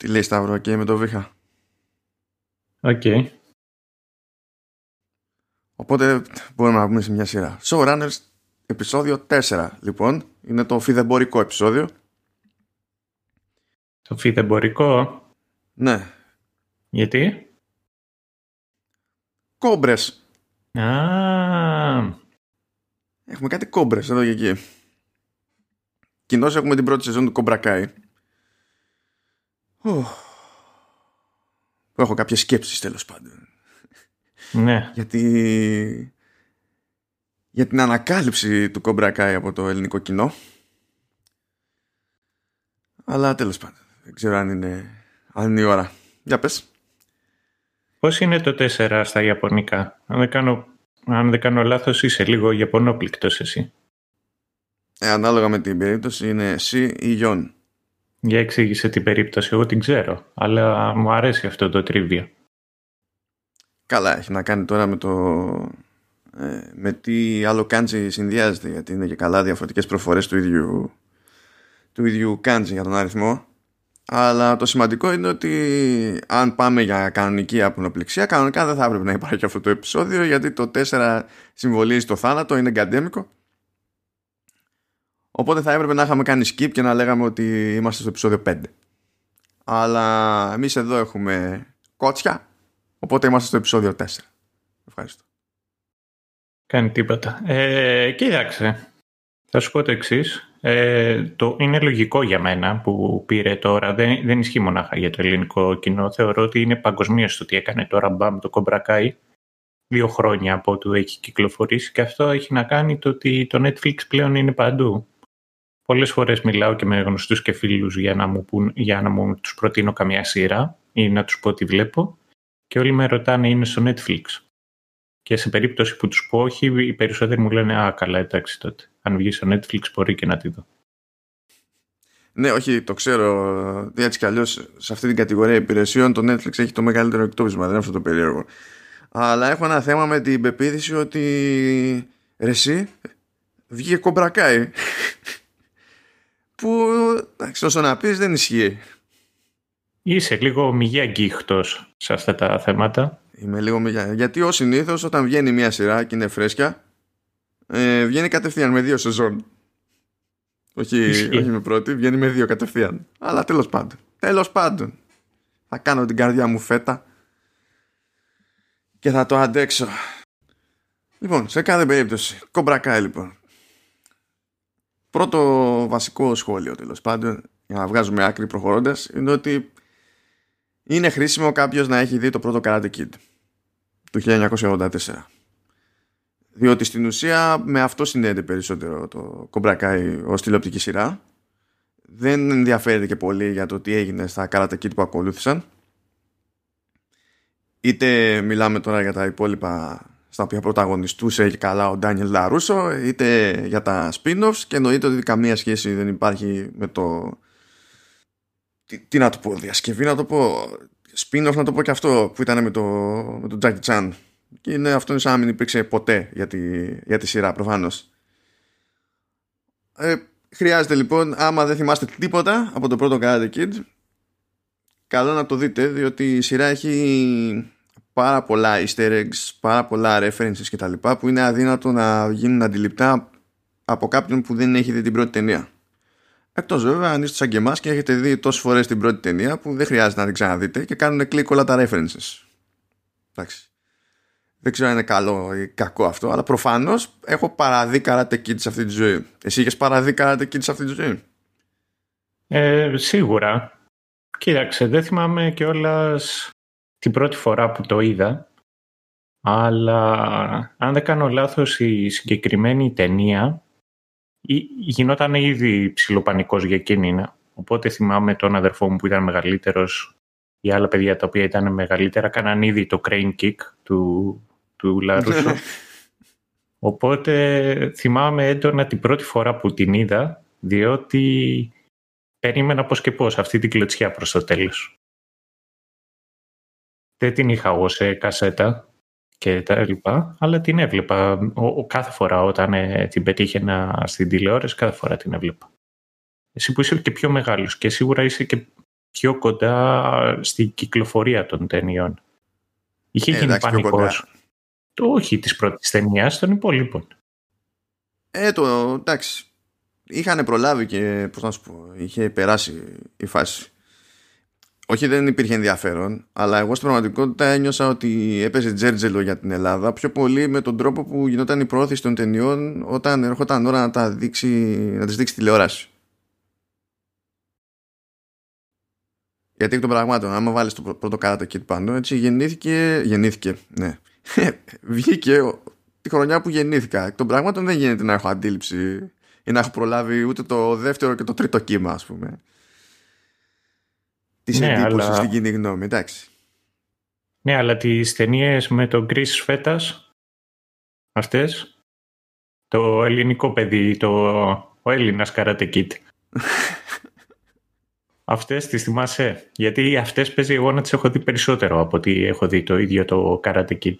Τι λέει Σταύρο και με το Βίχα. Οκ. Οπότε μπορούμε να πούμε σε μια σειρά. Showrunners επεισόδιο 4 λοιπόν. Είναι το φιδεμπορικό επεισόδιο. Το φιδεμπορικό; Ναι. Γιατί; Κόμπρες. Α, Έχουμε κάτι κόμπρες εδώ και εκεί. Κοινώς έχουμε την πρώτη σεζόν του Κομπρακάι. Που έχω κάποιες σκέψεις τέλος πάντων. ναι. Γιατί... Για την ανακάλυψη του Κομπρακάι από το ελληνικό κοινό. Αλλά τέλος πάντων. Δεν ξέρω αν είναι, αν είναι η ώρα. Για πες. Πώς είναι το 4 στα Ιαπωνικά; Αν δεν κάνω, αν δεν κάνω λάθος είσαι λίγο Ιαπωνόπληκτος εσύ. Ε, ανάλογα με την περίπτωση είναι εσύ ή Γιον. Για εξήγησε την περίπτωση, εγώ την ξέρω. Αλλά μου αρέσει αυτό το τρίβιο. Καλά, έχει να κάνει τώρα με το... Ε, με τι άλλο κάντζι συνδυάζεται, γιατί είναι και καλά διαφορετικές προφορές του ίδιου, του ίδιου κάντζι για τον αριθμό. Αλλά το σημαντικό είναι ότι αν πάμε για κανονική απονοπληξία, κανονικά δεν θα έπρεπε να υπάρχει αυτό το επεισόδιο, γιατί το 4 συμβολίζει το θάνατο, είναι γκαντέμικο. Οπότε θα έπρεπε να είχαμε κάνει skip και να λέγαμε ότι είμαστε στο επεισόδιο 5. Αλλά εμείς εδώ έχουμε κότσια, οπότε είμαστε στο επεισόδιο 4. Ευχαριστώ. Κάνει τίποτα. Ε, κοίταξε. Θα σου πω το εξής. Ε, το είναι λογικό για μένα που πήρε τώρα. Δεν, δεν ισχύει μονάχα για το ελληνικό κοινό. Θεωρώ ότι είναι παγκοσμίως το ότι έκανε τώρα μπαμ το κομπρακάι δύο χρόνια από του έχει κυκλοφορήσει και αυτό έχει να κάνει το ότι το Netflix πλέον είναι παντού. Πολλές φορές μιλάω και με γνωστούς και φίλους για να μου, πουν, για να μου τους προτείνω καμιά σειρά ή να τους πω τι βλέπω και όλοι με ρωτάνε είναι στο Netflix. Και σε περίπτωση που τους πω όχι, οι περισσότεροι μου λένε «Α, καλά, εντάξει τότε. Αν βγει στο Netflix μπορεί και να τη δω». Ναι, όχι, το ξέρω. Έτσι κι αλλιώς σε αυτή την κατηγορία υπηρεσιών το Netflix έχει το μεγαλύτερο εκτόπισμα. Δεν είναι αυτό το περίεργο. Αλλά έχω ένα θέμα με την πεποίθηση ότι ρε εσύ βγήκε κομπρακάι. Που εντάξει, όσο να πεις δεν ισχύει. Είσαι λίγο μηγή αγγίχτος σε αυτά τα θέματα. Είμαι λίγο μηγιά. Γιατί ως συνήθως όταν βγαίνει μια σειρά και είναι φρέσκια, ε, βγαίνει κατευθείαν με δύο σεζόν. Όχι, όχι με πρώτη, βγαίνει με δύο κατευθείαν. Αλλά τέλος πάντων. Τέλος πάντων. Θα κάνω την καρδιά μου φέτα και θα το αντέξω. Λοιπόν, σε κάθε περίπτωση, κομπρακάει λοιπόν. Πρώτο βασικό σχόλιο τέλος πάντων, για να βγάζουμε άκρη προχωρώντας, είναι ότι είναι χρήσιμο κάποιος να έχει δει το πρώτο Karate Kid του 1984. Διότι στην ουσία με αυτό συνδέεται περισσότερο το Cobra Kai ως τηλεοπτική σειρά. Δεν ενδιαφέρεται και πολύ για το τι έγινε στα Karate Kid που ακολούθησαν. Είτε μιλάμε τώρα για τα υπόλοιπα στα οποία πρωταγωνιστούσε και καλά ο Ντάνιελ Λαρούσο, είτε για τα spin-offs και εννοείται ότι καμία σχέση δεν υπάρχει με το... Τι, τι να το πω, διασκευή να το πω, spin-off να το πω και αυτό που ήταν με, το, με τον Jackie Chan και είναι, αυτό είναι σαν να μην υπήρξε ποτέ για τη, για τη σειρά προφανώς. Ε, χρειάζεται λοιπόν, άμα δεν θυμάστε τίποτα από το πρώτο Karate Kid, καλό να το δείτε, διότι η σειρά έχει πάρα πολλά easter eggs, πάρα πολλά references κτλ. που είναι αδύνατο να γίνουν αντιληπτά από κάποιον που δεν έχει δει την πρώτη ταινία. Εκτός βέβαια αν είστε σαν και εμάς και έχετε δει τόσες φορές την πρώτη ταινία που δεν χρειάζεται να την ξαναδείτε και κάνουν κλικ όλα τα references. Εντάξει. Δεν ξέρω αν είναι καλό ή κακό αυτό, αλλά προφανώς έχω παραδεί Karate Kid σε αυτή τη ζωή. Εσύ είχες παραδεί Karate Kid σε αυτή τη ζωή; Ε, σίγουρα. Κοίταξε, δεν θυμάμαι κιόλας την πρώτη φορά που το είδα, αλλά αν δεν κάνω λάθος η συγκεκριμένη ταινία γινόταν ήδη ψιλοπανικός για εκείνη. Οπότε θυμάμαι τον αδερφό μου που ήταν μεγαλύτερος οι άλλα παιδιά τα οποία ήταν μεγαλύτερα κάναν ήδη το crane kick του, του Λαρούσο. Οπότε θυμάμαι έντονα την πρώτη φορά που την είδα, διότι περίμενα πώς και πώς αυτή την κλωτσιά προς το τέλος. Δεν την είχα εγώ σε κασέτα και τα λοιπά, αλλά την έβλεπα ο, ο, κάθε φορά όταν ε, την πετύχαινα στην τηλεόραση, κάθε φορά την έβλεπα. Εσύ που είσαι και πιο μεγάλος και σίγουρα είσαι και πιο κοντά στην κυκλοφορία των ταινιών. Είχε γίνει πανικός. Το όχι της πρώτης ταινίας των υπόλοιπων. Ε, το εντάξει. Είχαν προλάβει και, πώς να σου πω, είχε περάσει η φάση. Όχι δεν υπήρχε ενδιαφέρον, αλλά εγώ στην πραγματικότητα ένιωσα ότι έπαιζε τζέρτζελο για την Ελλάδα πιο πολύ με τον τρόπο που γινόταν η πρόθεση των ταινιών όταν έρχονταν ώρα να, τα δείξει, να τις δείξει τηλεόραση. Γιατί εκ των πραγμάτων, άμα βάλεις το πρώτο Karate Kid πάνω, έτσι γεννήθηκε. Γεννήθηκε, ναι. Βγήκε τη χρονιά που γεννήθηκα. Εκ των πραγμάτων δεν γίνεται να έχω αντίληψη ή να έχω προλάβει ούτε το δεύτερο και το τρίτο κύμα, ας πούμε. Της ναι, εντύπωσης αλλά... στην κοινή γνώμη, εντάξει. Ναι, αλλά τις ταινίες με τον Chris Φέτας, αυτές. Το ελληνικό παιδί, το, ο Έλληνας Karate Kid. Αυτές τις θυμάσαι; Γιατί αυτές παίζει εγώ να τις έχω δει περισσότερο από ότι έχω δει το ίδιο το Karate Kid.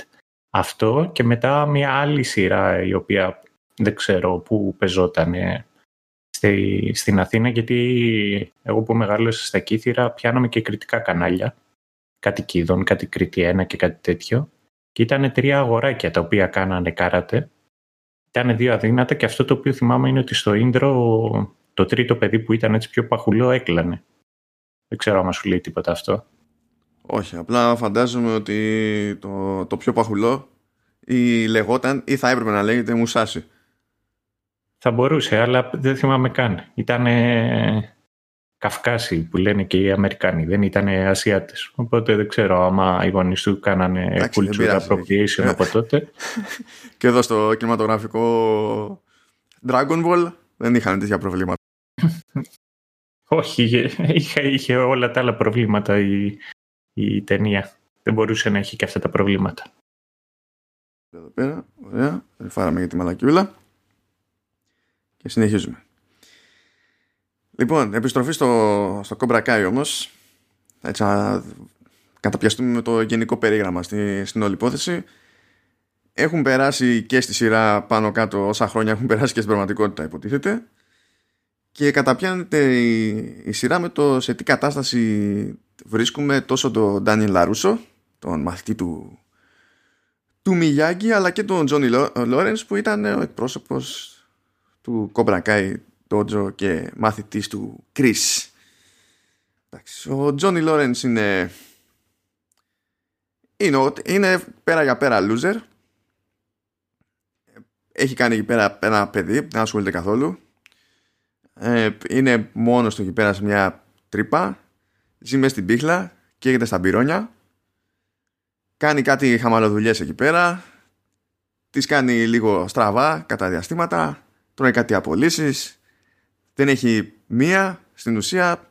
Αυτό και μετά μια άλλη σειρά η οποία δεν ξέρω πού πεζόταν στη, στην Αθήνα γιατί εγώ που μεγάλωσα στα Κύθυρα πιάναμε και κριτικά κανάλια κάτι Κίδων, κάτι Κρήτη 1 και κάτι τέτοιο και ήταν τρία αγοράκια τα οποία κάνανε κάρατε ήταν δύο αδύνατα και αυτό το οποίο θυμάμαι είναι ότι στο Ίντρο το τρίτο παιδί που ήταν έτσι πιο παχουλό έκλανε δεν ξέρω αν σου λέει τίποτα αυτό. Όχι, απλά φαντάζομαι ότι το, το πιο παχουλό ή λεγόταν ή θα έπρεπε να λέγεται Μουσάσι. Θα μπορούσε, αλλά δεν θυμάμαι καν. Ήταν Καυκάσι που λένε και οι Αμερικάνοι, δεν ήταν Ασιάτες. Οπότε δεν ξέρω άμα οι γονείς του κάνανε culture appropriation από τότε. και εδώ στο κινηματογραφικό Dragon Ball δεν είχαν τέτοια προβλήματα. Όχι, είχε, είχε όλα τα άλλα προβλήματα η, η ταινία. Δεν μπορούσε να έχει και αυτά τα προβλήματα. Εδώ πέρα, ωραία. Φάραμε για τη μαλακιούλα. Και συνεχίζουμε. Λοιπόν, επιστροφή στο, στο Cobra Kai όμως. Έτσι να καταπιαστούμε με το γενικό περίγραμμα στη, στην όλη υπόθεση. Έχουν περάσει και στη σειρά πάνω κάτω όσα χρόνια έχουν περάσει και στην πραγματικότητα υποτίθεται και καταπιάνεται η, η σειρά με το σε τι κατάσταση βρίσκουμε τόσο τον Ντάνιελ Λαρούσο, τον μαθητή του, του Μιγιάγκη, αλλά και τον Τζόνι Λόρενς που ήταν ο εκπρόσωπος του Κομπρακάι Τότζο και μαθητής του Κρίς. Ο Τζόνι Λόρενς είναι, είναι, είναι πέρα για πέρα loser. Έχει κάνει εκεί πέρα ένα παιδί, δεν ασχολείται καθόλου. Ε, είναι μόνος του εκεί πέρα σε μια τρύπα. Ζει μέσα στην πίχλα καίγεται στα μπυρόνια. Κάνει κάτι χαμαλοδουλειές εκεί πέρα. Τις κάνει λίγο στραβά κατά διαστήματα τρώει κάτι απολύσεις δεν έχει μία στην ουσία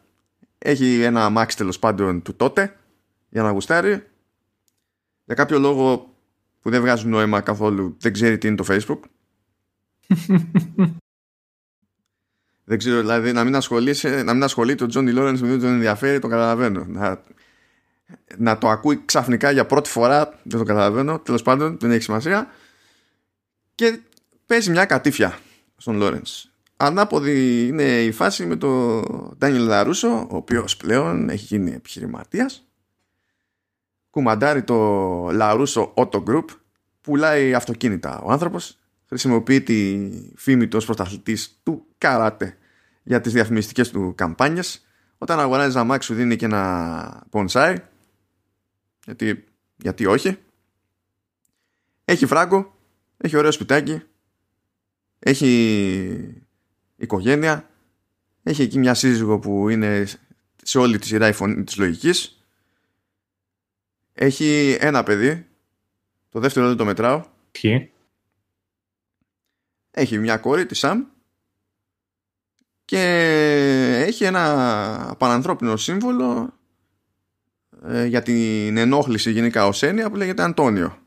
έχει ένα αμάξι τέλος πάντων του τότε για να γουστάρει για κάποιο λόγο που δεν βγάζουν νόημα καθόλου δεν ξέρει τι είναι το facebook Δεν ξέρω, δηλαδή να μην, να μην ασχολείται ο Τζόνι Λόρενς με δεν τον ενδιαφέρει, το καταλαβαίνω. Να, να το ακούει ξαφνικά για πρώτη φορά, δεν το καταλαβαίνω. Τέλος πάντων, δεν έχει σημασία. Και παίζει μια κατήφια στον Λόρενς. Ανάποδη είναι η φάση με τον Ντάνιελ Λαρούσο, ο οποίος πλέον έχει γίνει επιχειρηματίας. Κουμαντάρει το Λαρούσο Auto Group, πουλάει αυτοκίνητα ο άνθρωπος. Χρησιμοποιεί τη φήμη του ως πρωταθλητής του καράτε για τις διαφημιστικές του καμπάνιες. Όταν αγοράζει ένα μάξι σου δίνει και ένα πονσάι. Γιατί, γιατί όχι. Έχει φράγκο έχει ωραίο σπιτάκι έχει οικογένεια έχει εκεί μια σύζυγο που είναι σε όλη τη σειρά η φωνή της λογικής έχει ένα παιδί το δεύτερο δεν το μετράω Ποιοι; Έχει μια κόρη, τη Σαμ, και έχει ένα πανανθρώπινο σύμβολο ε, για την ενόχληση γενικά ως έννοια που λέγεται Αντώνιο.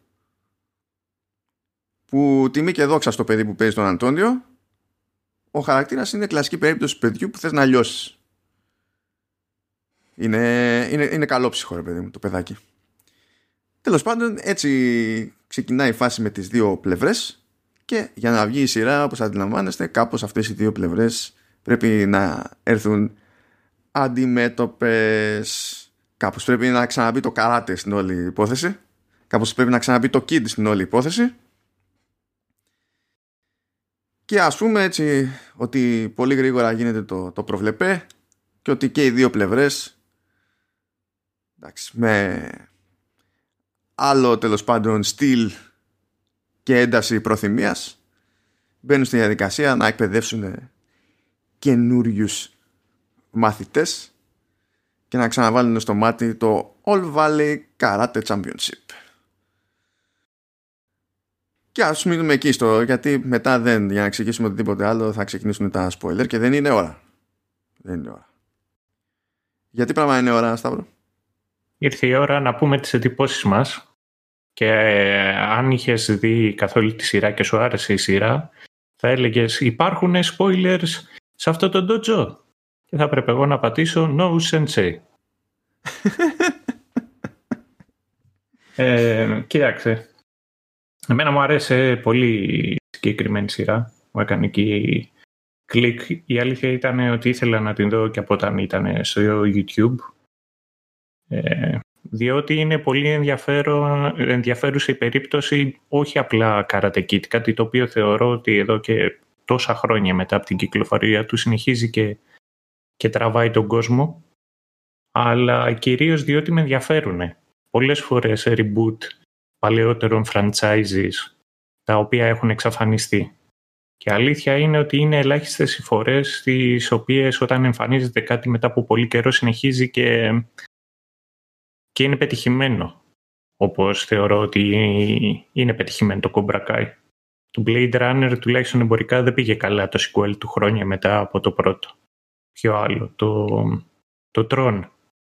Που τιμή και δόξα στο παιδί που παίζει τον Αντώνιο, ο χαρακτήρας είναι κλασική περίπτωση παιδιού που θες να λιώσεις. Είναι, είναι, είναι καλό ψυχο ρε παιδί μου το παιδάκι. Τέλος πάντων έτσι ξεκινάει η φάση με τις δύο πλευρές και για να βγει η σειρά, όπως αντιλαμβάνεστε, κάπως αυτές οι δύο πλευρές πρέπει να έρθουν αντιμέτωπες. Κάπως πρέπει να ξαναμπεί το καράτε στην όλη υπόθεση. Κάπως πρέπει να ξαναμπεί το kid στην όλη υπόθεση. Και ας πούμε έτσι ότι πολύ γρήγορα γίνεται το, το προβλεπέ και ότι και οι δύο πλευρές εντάξει, με άλλο τέλος πάντων στυλ και ένταση προθυμίας μπαίνουν στη διαδικασία να εκπαιδεύσουν καινούριους μαθητές και να ξαναβάλουν στο μάτι το All Valley Karate Championship. Και ας μείνουμε εκεί στο, γιατί μετά δεν, για να εξηγήσουμε οτιδήποτε άλλο θα ξεκινήσουν τα spoiler και δεν είναι ώρα. Δεν είναι ώρα. Γιατί πράγμα είναι ώρα, Σταύρο; Ήρθε η ώρα να πούμε τις εντυπώσεις μας και ε, αν είχες δει καθόλου τη σειρά και σου άρεσε η σειρά θα έλεγες υπάρχουν spoilers σε αυτό το dojo και θα πρέπει εγώ να πατήσω no sensei. ε, κοίταξε, εμένα μου άρεσε πολύ συγκεκριμένη σειρά. Μου έκανε εκεί κλικ. Η αλήθεια ήταν ότι ήθελα να την δω και από όταν ήταν στο YouTube. Ε, διότι είναι πολύ ενδιαφέρον, ενδιαφέρουσα η περίπτωση όχι απλά Karate Kid, κάτι το οποίο θεωρώ ότι εδώ και τόσα χρόνια μετά από την κυκλοφορία του συνεχίζει και, και τραβάει τον κόσμο, αλλά κυρίως διότι με ενδιαφέρουν. Πολλές φορές reboot παλαιότερων franchises τα οποία έχουν εξαφανιστεί. Και αλήθεια είναι ότι είναι ελάχιστες οι φορές στις οποίες όταν εμφανίζεται κάτι μετά από πολύ καιρό συνεχίζει και, και είναι πετυχημένο. Όπως θεωρώ ότι είναι πετυχημένο το Cobra Kai. Το Blade Runner τουλάχιστον εμπορικά δεν πήγε καλά το sequel του χρόνια μετά από το πρώτο. Ποιο άλλο, το, το Tron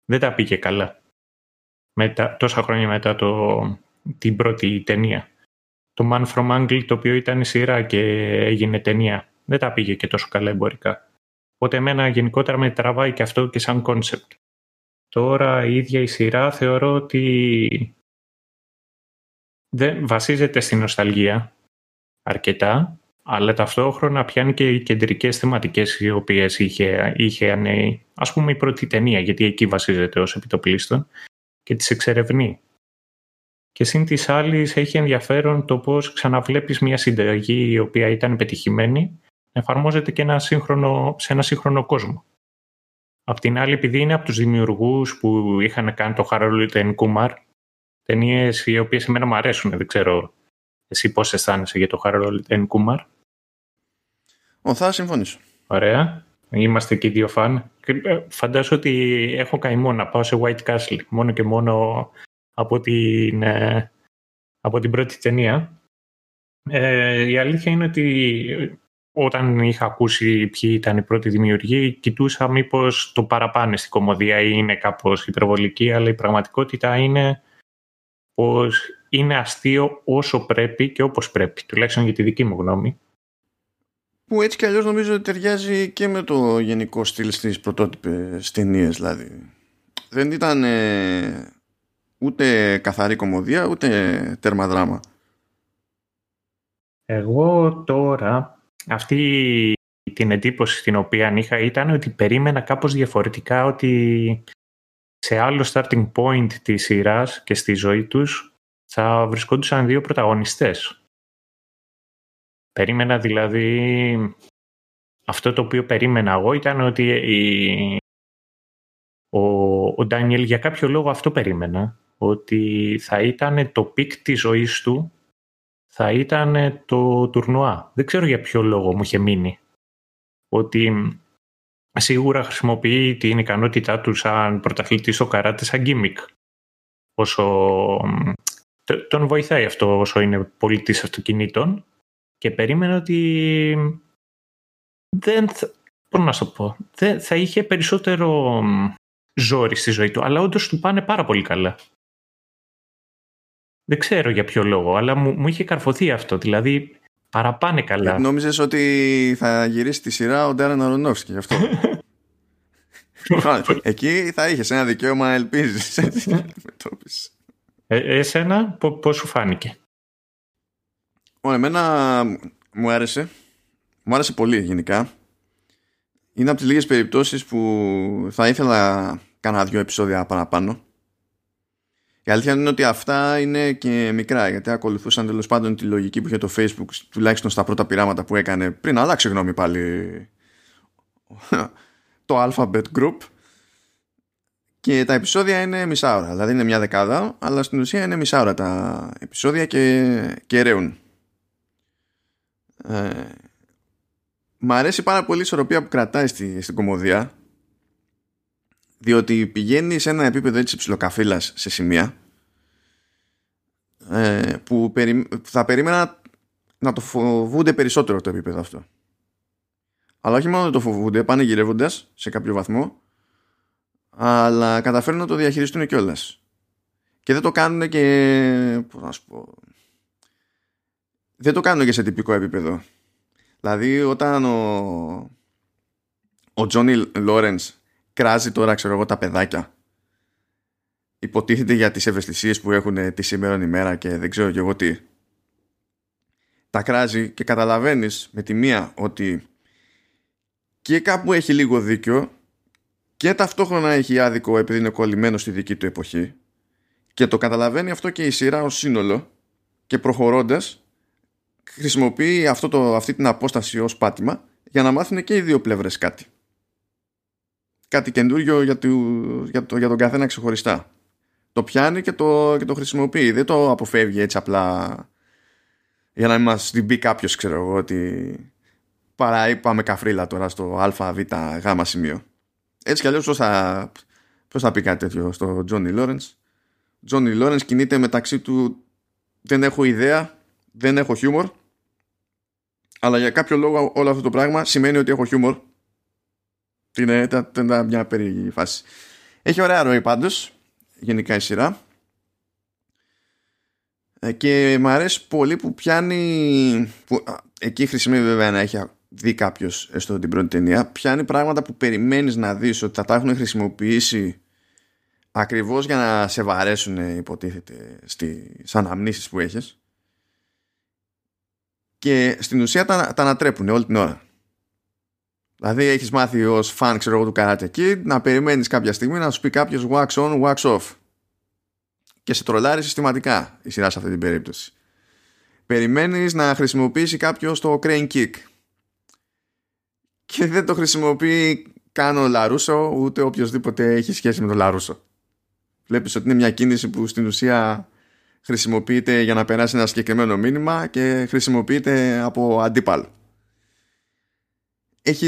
δεν τα πήγε καλά. Μετά, τόσα χρόνια μετά το, την πρώτη ταινία. Το Man From U.N.C.L.E. το οποίο ήταν σειρά και έγινε ταινία. Δεν τα πήγε και τόσο καλά εμπορικά. Οπότε εμένα γενικότερα με τραβάει και αυτό και σαν concept. Τώρα η ίδια η σειρά θεωρώ ότι δεν βασίζεται στην νοσταλγία αρκετά, αλλά ταυτόχρονα πιάνει και οι κεντρικές θεματικές οι οποίες είχε, είχε ας πούμε η πρώτη ταινία, γιατί εκεί βασίζεται ως επιτοπλίστων και τις εξερευνεί. Και συν της άλλης έχει ενδιαφέρον το πώς ξαναβλέπεις μια συνταγή η οποία ήταν πετυχημένη εφαρμόζεται και ένα σύγχρονο, σε ένα σύγχρονο κόσμο. Απ' την άλλη, επειδή είναι από τους δημιουργούς που είχαν κάνει το Harold and Kumar, ταινίες οι οποίες εμένα μου αρέσουν, δεν ξέρω εσύ πώς αισθάνεσαι για το Harold and Kumar. Ο, θα συμφωνήσω. Ωραία. Είμαστε και δύο φαν. Ε, φαντάζομαι ότι έχω καημό να πάω σε White Castle μόνο και μόνο από την, ε, από την πρώτη ταινία. Ε, η αλήθεια είναι ότι όταν είχα ακούσει ποιοι ήταν οι πρώτοι δημιουργοί, κοιτούσα μήπως το παραπάνε στην κομμωδία ή είναι κάπως υπερβολική, αλλά η πραγματικότητα είναι πως είναι αστείο όσο πρέπει και όπως πρέπει, τουλάχιστον για τη δική μου γνώμη. Που έτσι κι αλλιώς νομίζω ότι ταιριάζει και με το γενικό στυλ στις πρωτότυπες ταινίες, δηλαδή. Δεν ήταν ε, ούτε καθαρή κομμωδία ούτε τέρμα δράμα. Εγώ τώρα αυτή την εντύπωση την οποία είχα ήταν ότι περίμενα κάπως διαφορετικά ότι σε άλλο starting point της σειράς και στη ζωή τους θα βρισκόντουσαν δύο πρωταγωνιστές. Περίμενα δηλαδή... Αυτό το οποίο περίμενα εγώ ήταν ότι η... ο, ο Ντάνιελ για κάποιο λόγο αυτό περίμενα ότι θα ήταν το peak της ζωής του θα ήταν το τουρνουά. Δεν ξέρω για ποιο λόγο μου είχε μείνει. Ότι σίγουρα χρησιμοποιεί την ικανότητά του σαν πρωταθλητή στο καράτε σαν gimmick. Όσο τον βοηθάει αυτό όσο είναι πολιτής αυτοκινήτων και περίμενα ότι δεν θα, πώς να σου πω, δεν, θα είχε περισσότερο ζόρι στη ζωή του, αλλά όντως του πάνε πάρα πολύ καλά. Δεν ξέρω για ποιο λόγο, αλλά μου, μου είχε καρφωθεί αυτό. Δηλαδή, παραπάνε καλά. Ε, νόμιζες ότι θα γυρίσει τη σειρά ο Ντάρεν Αρονόφσκι γι' αυτό; Εκεί θα είχες ένα δικαίωμα να ελπίζει. ε, εσένα, πώς σου φάνηκε; Ωραία, εμένα μου άρεσε. Μου άρεσε πολύ γενικά. είναι από τις λίγες περιπτώσεις που θα ήθελα κάνα δυο επεισόδια παραπάνω. Η αλήθεια είναι ότι αυτά είναι και μικρά γιατί ακολουθούσαν τέλος πάντων τη λογική που είχε το Facebook τουλάχιστον στα πρώτα πειράματα που έκανε πριν αλλάξει γνώμη πάλι το Alphabet Group. Και τα επεισόδια είναι μισά ώρα δηλαδή είναι μια δεκάδα αλλά στην ουσία είναι μισά ώρα τα επεισόδια και, και ρέουν. Ε, μ' αρέσει πάρα πολύ η ισορροπία που κρατάει στη, στην κομμωδία διότι πηγαίνει σε ένα επίπεδο έτσι ψηλοκαφίλας σε σημεία ε, που θα περίμενα να το φοβούνται περισσότερο το επίπεδο αυτό. Αλλά όχι μόνο να το φοβούνται, πάνε γυρεύοντας σε κάποιο βαθμό, αλλά καταφέρουν να το διαχειριστούν κιόλας. Και δεν το κάνουν και. Πώς να σου πω. Δεν το κάνουν και σε τυπικό επίπεδο. Δηλαδή, όταν ο. Ο Τζόνι Λόρενς κράζει τώρα, ξέρω εγώ, τα παιδάκια. Υποτίθεται για τις ευαισθησίες που έχουν τη σήμερα ημέρα και δεν ξέρω και εγώ τι. Τα κράζει και καταλαβαίνεις με τη μία ότι και κάπου έχει λίγο δίκιο και ταυτόχρονα έχει άδικο επειδή είναι κολλημένος στη δική του εποχή και το καταλαβαίνει αυτό και η σειρά ως σύνολο και προχωρώντας χρησιμοποιεί αυτό το, αυτή την απόσταση ως πάτημα για να μάθουν και οι δύο πλευρές κάτι κάτι καινούριο για, το, για, το, για τον καθένα ξεχωριστά. Το πιάνει και το, και το χρησιμοποιεί. Δεν το αποφεύγει έτσι απλά για να μην μας την πει κάποιος ξέρω εγώ ότι παρά είπαμε καφρίλα τώρα στο α, β, γ σημείο. Έτσι κι αλλιώς πώς θα, πώς θα πει κάτι τέτοιο στο Τζόνι Λόρενς. Τζόνι Λόρενς κινείται μεταξύ του δεν έχω ιδέα, δεν έχω χιούμορ αλλά για κάποιο λόγο όλο αυτό το πράγμα σημαίνει ότι έχω χιούμορ είναι, ήταν, μια περίεργη φάση. Έχει ωραία ροή πάντως, γενικά η σειρά. Ε, και μου αρέσει πολύ που πιάνει. Που, εκεί χρησιμεύει βέβαια να έχει δει κάποιος έστω την πρώτη ταινία. Πιάνει πράγματα που περιμένεις να δεις ότι θα τα έχουν χρησιμοποιήσει ακριβώς για να σε βαρέσουν υποτίθεται στις αναμνήσεις που έχεις και στην ουσία τα, τα ανατρέπουν όλη την ώρα Δηλαδή έχεις μάθει ως φαν ξέρω εγώ του Karate Kid να περιμένεις κάποια στιγμή να σου πει κάποιος wax on, wax off. Και σε τρολάρει συστηματικά η σειρά σε αυτή την περίπτωση. Περιμένεις να χρησιμοποιήσει κάποιος το crane kick. Και δεν το χρησιμοποιεί καν ο Λαρούσο ούτε οποιοδήποτε έχει σχέση με τον Λαρούσο. Βλέπεις ότι είναι μια κίνηση που στην ουσία χρησιμοποιείται για να περάσει ένα συγκεκριμένο μήνυμα και χρησιμοποιείται από αντίπαλο έχει,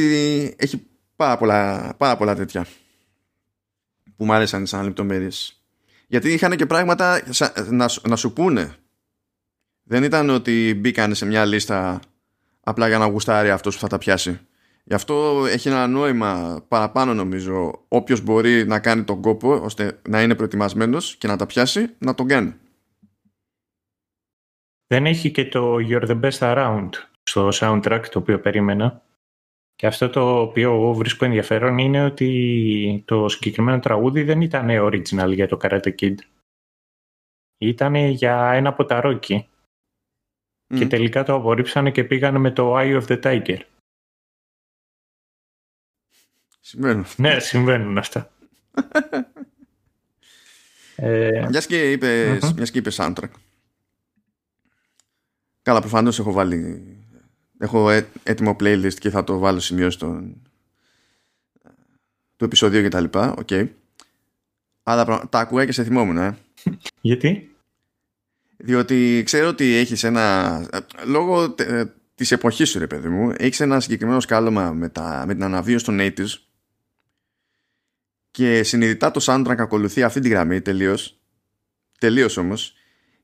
έχει πάρα, πολλά, πάρα πολλά τέτοια που μου άρεσαν σαν λεπτομέρειες. Γιατί είχαν και πράγματα να, να σου πούνε. Δεν ήταν ότι μπήκαν σε μια λίστα απλά για να γουστάρει αυτός που θα τα πιάσει. Γι' αυτό έχει ένα νόημα παραπάνω νομίζω όποιος μπορεί να κάνει τον κόπο ώστε να είναι προετοιμασμένος και να τα πιάσει να τον κάνει. Δεν έχει και το You're the best around στο soundtrack το οποίο περίμενα. Και αυτό το οποίο εγώ βρίσκω ενδιαφέρον είναι ότι το συγκεκριμένο τραγούδι δεν ήταν original για το Karate Kid. Ήταν για ένα από τα Rocky. Και τελικά το απορρίψανε και πήγανε με το Eye of the Tiger. Συμβαίνουν. Ναι, συμβαίνουν αυτά. ε... Μιας και είπες, mm-hmm. και είπες soundtrack. Καλά, προφανώς έχω βάλει Έχω έτοιμο playlist και θα το βάλω σημείο στο το επεισόδιο και τα λοιπά. OK. Okay. Αλλά τα ακούγα και σε θυμόμουν, ε. Γιατί; Διότι ξέρω ότι έχεις ένα... Λόγω της εποχής σου, ρε παιδί μου, έχεις ένα συγκεκριμένο σκάλωμα με, τα... με την αναβίωση των 80's και συνειδητά το soundtrack ακολουθεί αυτή τη γραμμή τελείως. Τελείως όμως.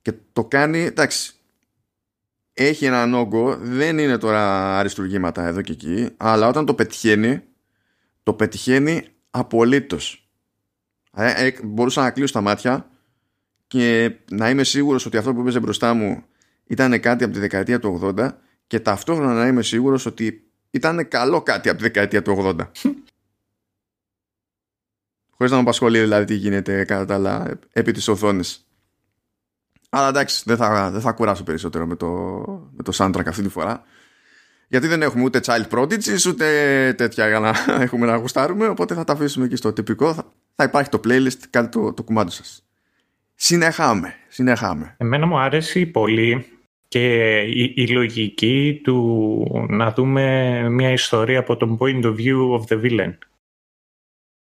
Και το κάνει, εντάξει, έχει έναν όγκο, δεν είναι τώρα αριστουργήματα εδώ και εκεί, αλλά όταν το πετυχαίνει, το πετυχαίνει απολύτως. Ε, ε, μπορούσα να κλείσω τα μάτια και να είμαι σίγουρος ότι αυτό που έπαιζε μπροστά μου ήταν κάτι από τη δεκαετία του 80 και ταυτόχρονα να είμαι σίγουρος ότι ήταν καλό κάτι από τη δεκαετία του 80. Χωρίς να με απασχολεί δηλαδή τι γίνεται κατά τα άλλα επί της οθόνης. Αλλά εντάξει, δεν θα, δεν θα κουράσω περισσότερο με το, με το soundtrack αυτή τη φορά. Γιατί δεν έχουμε ούτε child prodigies ούτε τέτοια για να έχουμε να γουστάρουμε. Οπότε θα τα αφήσουμε εκεί στο τυπικό. Θα, θα υπάρχει το playlist, κάντε το, το κουμάντο σας. Συνεχάμε, συνεχάμε. Εμένα μου αρέσει πολύ και η, η, λογική του να δούμε μια ιστορία από τον point of view of the villain.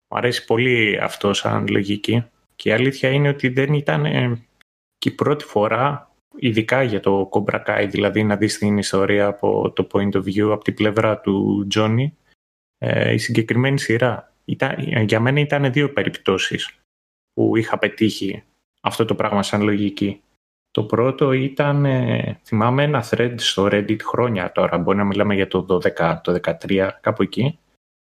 Μου αρέσει πολύ αυτό σαν λογική. Και η αλήθεια είναι ότι δεν ήταν ε, και η πρώτη φορά, ειδικά για το Cobra Kai, δηλαδή να δεις την ιστορία από το point of view, από την πλευρά του Τζόνι, ε, η συγκεκριμένη σειρά. Ήταν, για μένα ήταν δύο περιπτώσεις που είχα πετύχει αυτό το πράγμα σαν λογική. Το πρώτο ήταν, ε, θυμάμαι ένα thread στο Reddit χρόνια τώρα, μπορεί να μιλάμε για το 12, το 13, κάπου εκεί,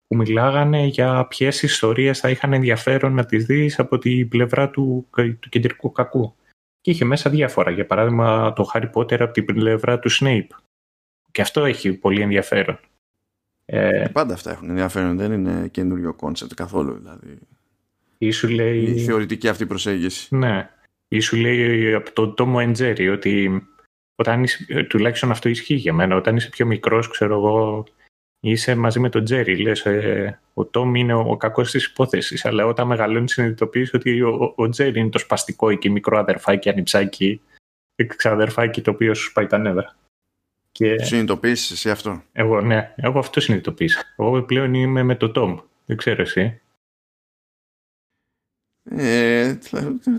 που μιλάγανε για ποιες ιστορίες θα είχαν ενδιαφέρον να τις δεις από την πλευρά του, του κεντρικού κακού. Και είχε μέσα διάφορα, για παράδειγμα το Harry Potter από την πλευρά του Snape. Και αυτό έχει πολύ ενδιαφέρον. Ε, πάντα αυτά έχουν ενδιαφέρον, δεν είναι καινούριο concept καθόλου. Δηλαδή. Ή σου λέει... Η θεωρητική αυτή προσέγγιση. Ναι. Ή σου λέει από το Tom and Jerry ότι όταν είσαι, τουλάχιστον αυτό ισχύει για μένα, όταν είσαι πιο μικρός, ξέρω εγώ, είσαι μαζί με τον Τζέρι. Λες, ε, ο Τόμ είναι ο, ο κακός της υπόθεσης, αλλά όταν μεγαλώνεις συνειδητοποιείς ότι ο, ο, Τζέρι είναι το σπαστικό εκεί, μικρό αδερφάκι, ανιψάκι, ξαδερφάκι το οποίο σου πάει τα νεύρα. Και... Συνειδητοποίησες εσύ αυτό; Εγώ, ναι, εγώ αυτό συνειδητοποίησα. Εγώ πλέον είμαι με το Τόμ. Δεν ξέρω εσύ. Ε,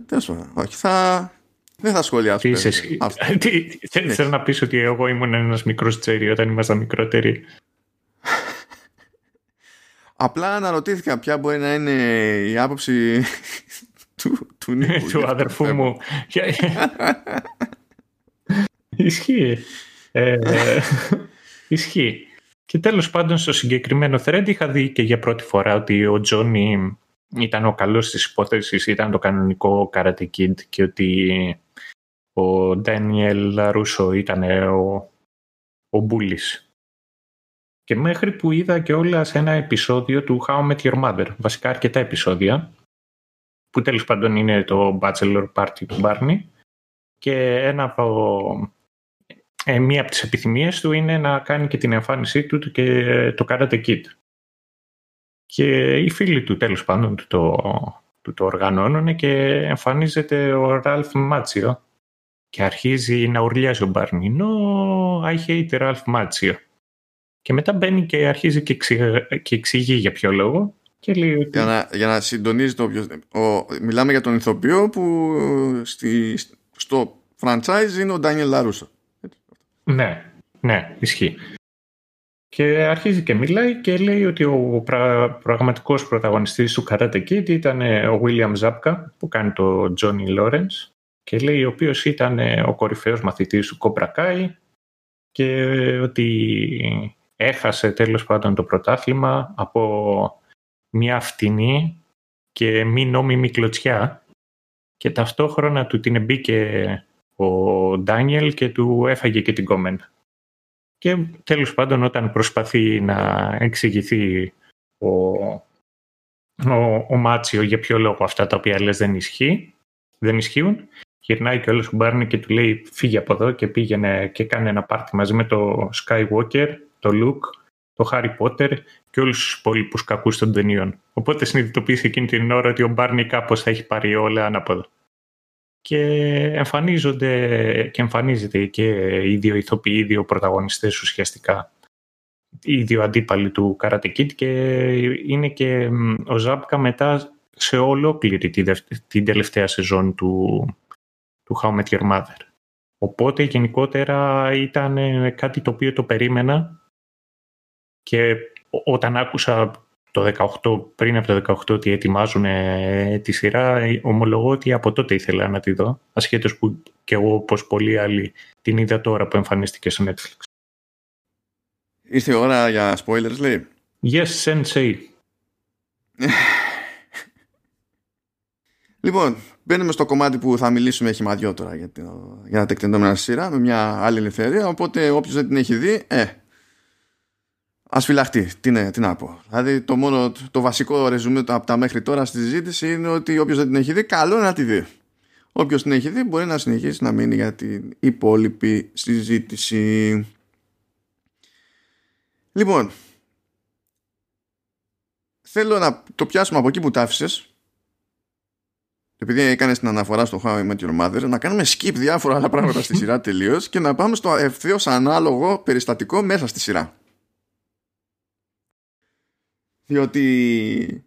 τέλος Όχι, θα... Δεν θα σχολιάσω. Τι είσαι εσύ; Θέλω να πεις ότι εγώ ήμουν ένας μικρός Τζέρι όταν ήμασταν μικρότεροι. Απλά αναρωτήθηκα ποια μπορεί να είναι η άποψη του, του Νίκου. του αδερφού μου. Ισχύει. Ε, ισχύει. Και τέλος πάντων στο συγκεκριμένο thread είχα δει και για πρώτη φορά ότι ο Τζόνι ήταν ο καλός της υπόθεσης, ήταν το κανονικό Karate Kid και ότι ο Ντάνιελ Ρούσο ήταν ο, ο Μπούλης. Και μέχρι που είδα και όλα σε ένα επεισόδιο του How I Met Your Mother, βασικά αρκετά επεισόδια, που τέλος πάντων είναι το Bachelor Party του Barney και ένα από, ε, μία από τις επιθυμίες του είναι να κάνει και την εμφάνισή του και το Karate Kid. Και οι φίλοι του τέλος πάντων του το, του το οργανώνουν και εμφανίζεται ο Ραλφ Μάτσιο και αρχίζει να ουρλιάζει ο Μπάρνι. No, I hate Ralph Μάτσιο. Και μετά μπαίνει και αρχίζει και, και εξηγεί για ποιο λόγο. Και λέει ότι... για, να, για να συντονίζει το ο, Μιλάμε για τον ηθοποιό που στη, στο franchise είναι ο Ντάνιελ Λαρούσο. Ναι, ναι, ισχύει. Και αρχίζει και μιλάει και λέει ότι ο πρα, πραγματικός πρωταγωνιστής του Karate Kid ήταν ο William Zabka που κάνει το Johnny Lawrence και λέει ο οποίος ήταν ο κορυφαίος μαθητής του Cobra Kai και ότι έχασε τέλος πάντων το πρωτάθλημα από μια φτηνή και μη νόμιμη κλωτσιά και ταυτόχρονα του την μπήκε ο Ντάνιελ και του έφαγε και την κόμμεν. Και τέλος πάντων όταν προσπαθεί να εξηγηθεί ο, ο, ο Μάτσιο για ποιο λόγο αυτά τα οποία λες δεν, ισχύει, δεν ισχύουν, γυρνάει και όλος ο Μπάρνι και του λέει φύγε από εδώ και πήγαινε και κάνει ένα πάρτι μαζί με το Skywalker, το Luke, το Harry Potter και όλους τους υπόλοιπους κακούς των ταινίων. Οπότε συνειδητοποίησε εκείνη την ώρα ότι ο Μπάρνι κάπως θα έχει πάρει όλα ανάποδα και εμφανίζονται και εμφανίζεται και οι δύο ηθοποιοί, οι δύο πρωταγωνιστές ουσιαστικά οι δύο αντίπαλοι του Karate Kid και είναι και ο Ζάπκα μετά σε ολόκληρη την τελευταία σεζόν του, του How I Met Your Mother. Οπότε γενικότερα ήταν κάτι το οποίο το περίμενα και όταν άκουσα το 18, πριν από το 18 ότι ετοιμάζουν ε, τη σειρά, ομολογώ ότι από τότε ήθελα να τη δω, ασχέτως που και εγώ όπως πολλοί άλλοι την είδα τώρα που εμφανίστηκε στο Netflix. Ήρθε η ώρα για spoilers, λέει; Yes, sensei. λοιπόν, μπαίνουμε στο κομμάτι που θα μιλήσουμε χυμαδιό τώρα για, το, για τα τεκτενόμενα σειρά με μια άλλη ελευθερία, οπότε όποιος δεν την έχει δει, ε, Α φυλαχτεί. Τι, ναι, τι να πω. Δηλαδή, το, μόνο, το βασικό ρεζουμέ από τα μέχρι τώρα στη συζήτηση είναι ότι όποιος δεν την έχει δει, καλό να τη δει. Όποιος την έχει δει, μπορεί να συνεχίσει να μείνει για την υπόλοιπη συζήτηση. Λοιπόν, θέλω να το πιάσουμε από εκεί που τα επειδή έκανες την αναφορά στο How I Met Your Mother, να κάνουμε skip διάφορα άλλα πράγματα στη σειρά τελείως και να πάμε στο ευθέως ανάλογο περιστατικό μέσα στη σειρά. Διότι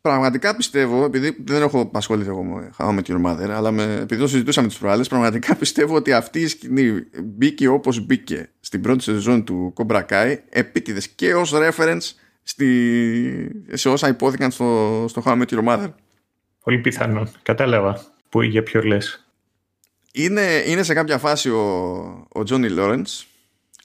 πραγματικά πιστεύω, επειδή δεν έχω ασχοληθεί εγώ με How I Met Your Mother, αλλά με, επειδή το συζητούσαμε τις προάλλες, πραγματικά πιστεύω ότι αυτή η σκηνή μπήκε όπως μπήκε στην πρώτη σεζόν του Cobra Kai, επίτηδες και ως reference στη, σε όσα υπόθηκαν στο, στο How I Met Your Mother. Πολύ πιθανό. Κατάλαβα που για ποιο λες. Είναι, είναι σε κάποια φάση ο, ο Johnny Lawrence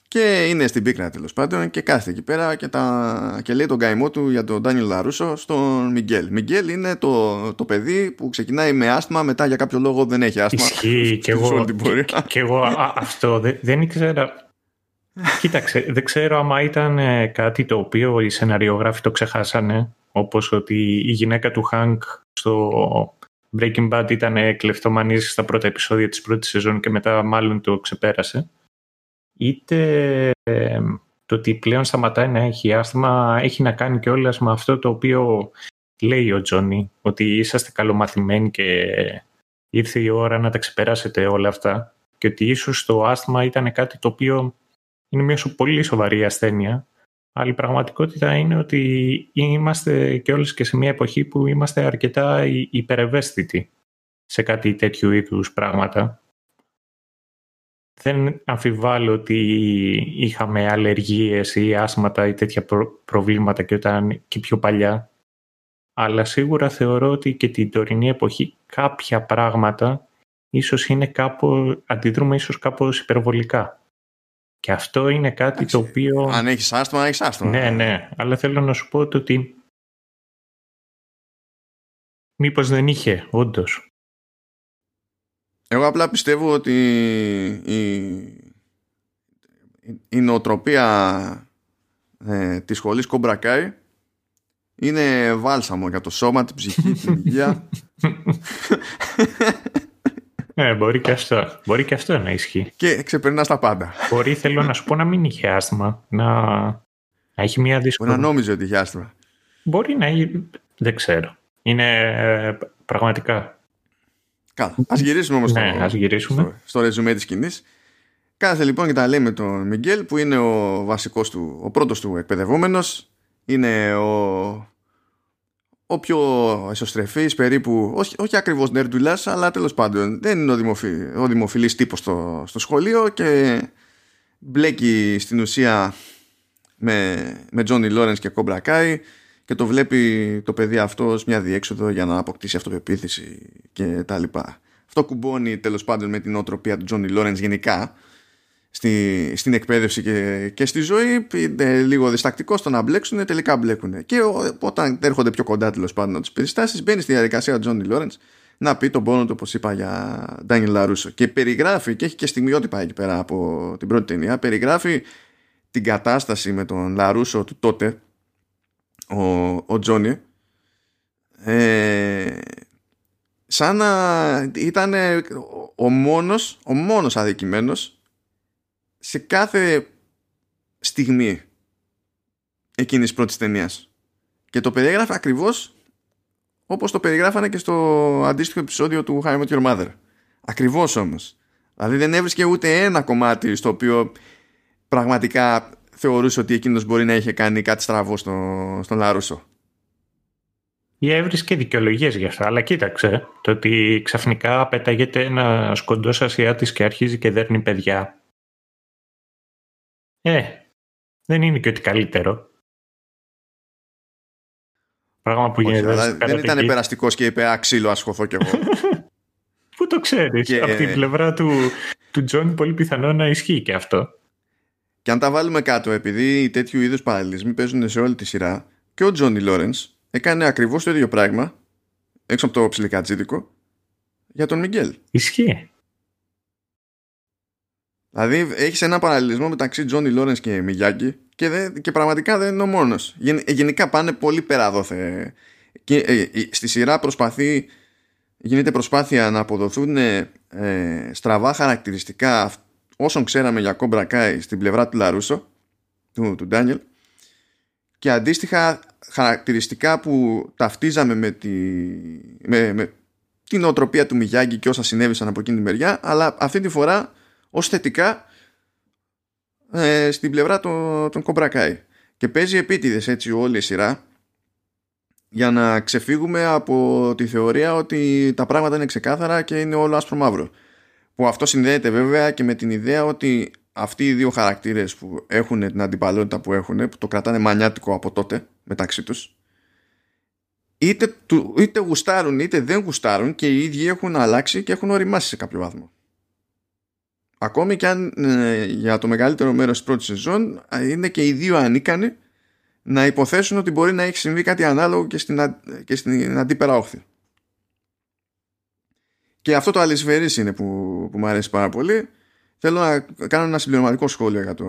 και είναι στην πίκρα τέλος πάντων και κάθεται εκεί πέρα και, τα, και λέει τον καημό του για τον Ντάνιελ Λαρούσο στον Μιγγέλ. Μιγγέλ είναι το, το παιδί που ξεκινάει με άσθμα, μετά για κάποιο λόγο δεν έχει άσθμα. Ισχύει και εγώ, και, εγώ αυτό δεν, δεν ήξερα. Κοίταξε, δεν ξέρω άμα ήταν ε, κάτι το οποίο οι σεναριογράφοι το ξεχάσανε, όπως ότι η γυναίκα του Χάνκ στο Breaking Bad ήταν κλεφτομανής στα πρώτα επεισόδια της πρώτης σεζόν και μετά μάλλον το ξεπέρασε είτε το ότι πλέον σταματάει να έχει άσθημα έχει να κάνει και όλα με αυτό το οποίο λέει ο Τζόνι, ότι είσαστε καλομαθημένοι και ήρθε η ώρα να τα ξεπεράσετε όλα αυτά και ότι ίσως το άσθημα ήταν κάτι το οποίο είναι μια πολύ σοβαρή ασθένεια αλλά η πραγματικότητα είναι ότι είμαστε και όλες και σε μια εποχή που είμαστε αρκετά υπερευαίσθητοι σε κάτι τέτοιου είδους πράγματα δεν αμφιβάλλω ότι είχαμε αλλεργίες ή άσματα ή τέτοια προβλήματα και όταν και πιο παλιά. Αλλά σίγουρα θεωρώ ότι και την τωρινή εποχή κάποια πράγματα ίσως είναι κάπου, αντιδρούμε ίσως κάπως υπερβολικά. Και αυτό είναι κάτι το οποίο... Αν έχεις άσθμα, έχεις άσθμα. Ναι, ναι. Αλλά θέλω να σου πω ότι μήπως δεν είχε, όντως. Εγώ απλά πιστεύω ότι η, η νοοτροπία ε, της σχολής Κομπρακάη είναι βάλσαμο για το σώμα, την ψυχή, την υγεία. Ε, μπορεί και αυτό. Μπορεί και αυτό να ισχύει. Και ξεπερνάς τα πάντα. Μπορεί, θέλω να σου πω, να μην είχε άσθημα. Να, να έχει μια δύσκολη. Μπορεί να νόμιζε ότι είχε άσθημα. Μπορεί να έχει. Δεν ξέρω. Είναι ε, πραγματικά Καλά. Α γυρίσουμε όμως ναι, στο, στο ρεζουμέ της σκηνής. Κάθεται λοιπόν και τα λέει με τον Μιγγέλ που είναι ο βασικός του, ο πρώτος του εκπαιδευόμενος. Είναι ο, ο πιο εσωστρεφής περίπου, όχι, όχι ακριβώς νέρντουλας, αλλά τέλος πάντων δεν είναι ο, δημοφι, ο δημοφιλής τύπος στο, στο σχολείο και μπλέκει στην ουσία με, με Τζόνι Λόρενς και Κόμπρα Κάι και το βλέπει το παιδί αυτό ως μια διέξοδο για να αποκτήσει αυτοπεποίθηση και τα λοιπά. Αυτό κουμπώνει τέλος πάντων με την οτροπία του Τζόνι Λόρενς γενικά στη, στην εκπαίδευση και, και στη ζωή. Είναι λίγο διστακτικό στο να μπλέξουν τελικά μπλέκουν και όταν έρχονται πιο κοντά τέλος πάντων τις περιστάσεις μπαίνει στη διαδικασία ο Τζόνι Λόρενς να πει τον πόνο του όπως είπα για Ντάνιελ Λαρούσο. Και περιγράφει και έχει και στιγμιότυπα εκεί πέρα από την πρώτη ταινία περιγράφει την κατάσταση με τον Λαρούσο του τότε ο, ο Τζόνι. Ε, σαν να ήταν ο μόνος ο μόνος αδικημένος σε κάθε στιγμή εκείνης πρώτης ταινίας. Και το περιγράφει ακριβώς όπως το περιγράφανε και στο αντίστοιχο επεισόδιο του How I Met Your Mother. Ακριβώς όμως. Δηλαδή δεν έβρισκε ούτε ένα κομμάτι στο οποίο πραγματικά θεωρούσε ότι εκείνος μπορεί να είχε κάνει κάτι στραβό στο, στον Λαρούσο. Ή έβρισκε δικαιολογίες γι' αυτά. Αλλά κοίταξε, το ότι ξαφνικά πετάγεται ένα κοντό Ασιάτης και αρχίζει και δέρνει παιδιά. Ε, δεν είναι και ότι καλύτερο. Πράγμα που γίνεται. Δεν ήταν περαστικός και είπε Αξίλο, ασχοθώ κι εγώ. Πού το ξέρεις. Και... Από την πλευρά του, του Τζον, πολύ πιθανό να ισχύει και αυτό. Και αν τα βάλουμε κάτω, επειδή τέτοιου είδους παραλληλισμοί παίζουν σε όλη τη σειρά, και ο Τζόνι Λόρενς έκανε ακριβώς το ίδιο πράγμα, έξω από το ψιλικατζίδικο, για τον Μιγκέλ. Ισχύει. Δηλαδή έχεις ένα παραλληλισμό μεταξύ Τζόνι Λόρενς και Μιγιάγκι και, και πραγματικά δεν είναι ο μόνος. γενικά πάνε πολύ πέρα εδώ. Θε. Και, ε, στη σειρά προσπαθεί, γίνεται προσπάθεια να αποδοθούν ε, στραβά χαρακτηριστικά όσων ξέραμε για Κόμπρα Κάι στην πλευρά του Λαρούσο του, του Ντάνιελ και αντίστοιχα χαρακτηριστικά που ταυτίζαμε με, τη, με, με την οτροπία του Μιγιάγκη και όσα συνέβησαν από εκείνη τη μεριά αλλά αυτή τη φορά ως θετικά ε, στην πλευρά των, των Κομπρακάι και παίζει επίτηδες έτσι όλη η σειρά για να ξεφύγουμε από τη θεωρία ότι τα πράγματα είναι ξεκάθαρα και είναι όλο άσπρο μαύρο που αυτό συνδέεται βέβαια και με την ιδέα ότι αυτοί οι δύο χαρακτήρες που έχουν την αντιπαλότητα που έχουν που το κρατάνε μανιάτικο από τότε μεταξύ τους είτε, είτε γουστάρουν είτε δεν γουστάρουν και οι ίδιοι έχουν αλλάξει και έχουν οριμάσει σε κάποιο βαθμό. Ακόμη και αν ε, για το μεγαλύτερο μέρος της πρώτης σεζόν ε, είναι και οι δύο ανίκανοι να υποθέσουν ότι μπορεί να έχει συμβεί κάτι ανάλογο και στην, και στην αντίπερα όχθη και αυτό το αλυσφαιρής είναι που, που μου αρέσει πάρα πολύ θέλω να κάνω ένα συμπληρωματικό σχόλιο για το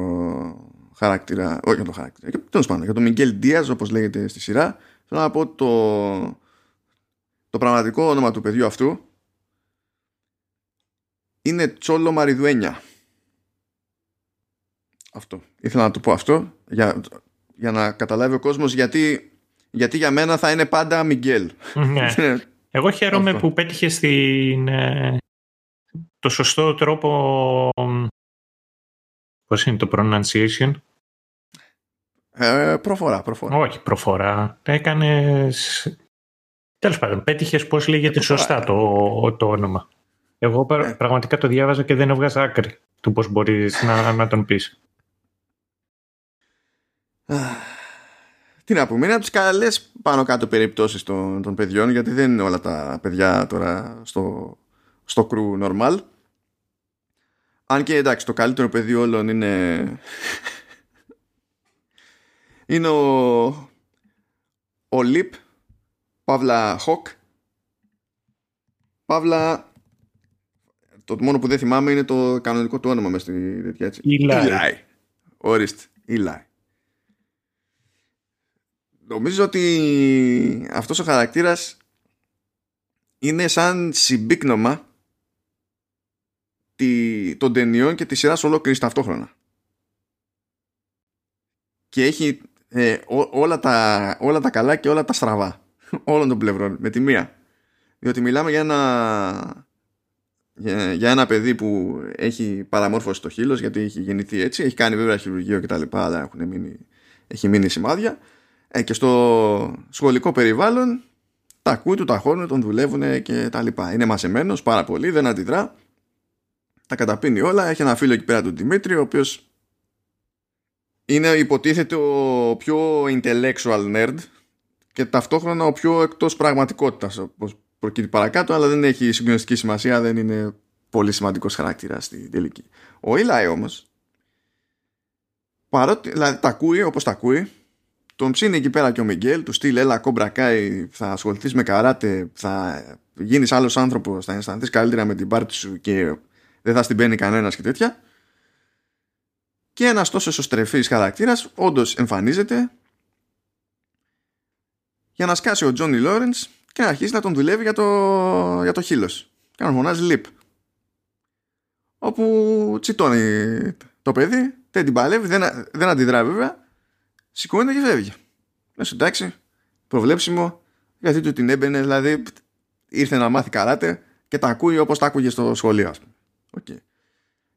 χαρακτήρα, όχι για το χαρακτήρα, και τέλος πάντων, για το Μιγγέλ Ντία, όπως λέγεται στη σειρά. Θέλω να πω το, το πραγματικό όνομα του παιδιού αυτού είναι Τσόλο Μαριδουένια. Αυτό. Ήθελα να το πω αυτό για, για να καταλάβει ο κόσμος γιατί, γιατί για μένα θα είναι πάντα Μιγγέλ. Ναι. Εγώ χαίρομαι που πέτυχες στην, ε, το σωστό τρόπο πώς είναι το pronunciation; Ε, προφορά, προφορά. Όχι, προφορά. Έκανες. Τέλος πάντων, πέτυχες πώς λέγεται σωστά το, το όνομα. Εγώ ε. πραγματικά το διάβαζα και δεν έβγαζα άκρη του πώς μπορείς να, να τον πεις. Τι να πούμε, είναι από τις καλές πάνω κάτω περιπτώσεις των, των παιδιών, γιατί δεν είναι όλα τα παιδιά τώρα στο, στο κρου normal. Αν και εντάξει, το καλύτερο παιδί όλων είναι. είναι ο. Ο Λιπ, Παύλα Χοκ. Παύλα. Το μόνο που δεν θυμάμαι είναι το κανονικό του όνομα μες στη τέτοια έτσι. Ηλάι. Ορίστε. Ηλάι. Νομίζω ότι αυτός ο χαρακτήρας είναι σαν συμπίκνωμα τη, των ταινιών και της σειράς ολόκληρης ταυτόχρονα. Και έχει ε, όλα, τα, όλα τα καλά και όλα τα στραβά όλων των πλευρών με τη μία. Διότι μιλάμε για ένα, για, ένα παιδί που έχει παραμόρφωση το χείλος γιατί έχει γεννηθεί έτσι, έχει κάνει βέβαια χειρουργείο κτλ. αλλά έχουν μείνει, έχει μείνει σημάδια. Ε, και στο σχολικό περιβάλλον τα ακούει του, τα χώνουν, τον δουλεύουν και τα λοιπά. Είναι μασεμένος πάρα πολύ, δεν αντιδρά τα καταπίνει όλα. Έχει ένα φίλο εκεί πέρα του Δημήτρη, ο οποίος είναι υποτίθεται ο πιο intellectual nerd και ταυτόχρονα ο πιο εκτός πραγματικότητας όπως προκύπτει παρακάτω αλλά δεν έχει συγκλονιστική σημασία δεν είναι πολύ σημαντικός χαρακτήρας στην τελική ο Ιλάι όμως παρότι δηλαδή τα ακούει όπως τα ακούει τον ψήνει εκεί πέρα και ο Μιγγέλ του στείλει έλα κόμπρακάι θα ασχοληθείς με καράτε θα γίνεις άλλος άνθρωπος θα αισθανθείς καλύτερα με την πάρτι σου και δεν θα στην παίρνει κανένας και τέτοια. Και ένας τόσο εσωστρεφής χαρακτήρας όντως εμφανίζεται για να σκάσει ο Τζόνι Λόρενς και να αρχίσει να τον δουλεύει για το, για το χείλος. Και να φωνάζει λιπ. Όπου τσιτώνει το παιδί δεν την παλεύει, δεν, δεν αντιδρά βέβαια σηκώνεται και φεύγει λες εντάξει προβλέψιμο γιατί του την έμπαινε δηλαδή ήρθε να μάθει καράτε και τα ακούει όπως τα άκουγε στο σχολείο ας πούμε. Okay.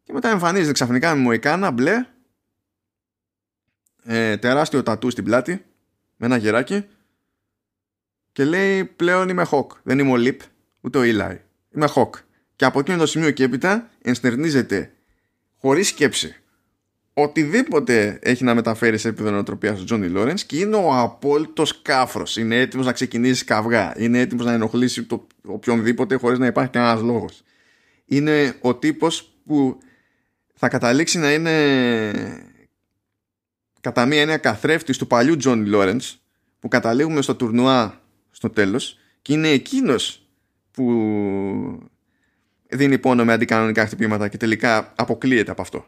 Και μετά εμφανίζεται ξαφνικά με μοϊκάνα μπλε, ε, τεράστιο τατού στην πλάτη, με ένα γεράκι και λέει πλέον είμαι Hawk. Δεν είμαι ο Λιπ, ούτε ο Eli. Είμαι Hawk. Και από εκείνο το σημείο και έπειτα ενστερνίζεται χωρίς σκέψη οτιδήποτε έχει να μεταφέρει σε επίπεδο νοοτροπίας ο Τζόνι Λόρενς και είναι ο απόλυτος κάφρος. Είναι έτοιμος να ξεκινήσει καυγά. Είναι έτοιμος να ενοχλήσει το οποιονδήποτε χωρίς να υπάρχει κανένας λόγος είναι ο τύπος που θα καταλήξει να είναι κατά μία έννοια καθρέφτης του παλιού Τζον Λόρενς που καταλήγουμε στο τουρνουά στο τέλος και είναι εκείνος που δίνει πόνο με αντικανονικά χτυπήματα και τελικά αποκλείεται από αυτό.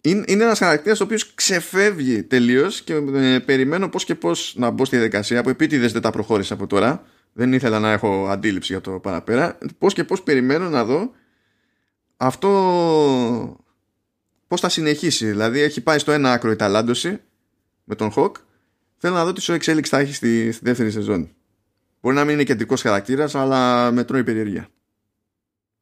Είναι, είναι ένας χαρακτήρας ο οποίος ξεφεύγει τελείως και ε, περιμένω πώς και πώς να μπω στη διαδικασία που επίτηδες δεν τα προχώρησα από τώρα δεν ήθελα να έχω αντίληψη για το παραπέρα πώς και πώς περιμένω να δω αυτό πώς θα συνεχίσει. Δηλαδή έχει πάει στο ένα άκρο η ταλάντωση με τον Hawk. Θέλω να δω τι σου εξέλιξη θα έχει στη, στη δεύτερη σεζόν. Μπορεί να μην είναι κεντρικός χαρακτήρας, αλλά με τρώει περιέργεια.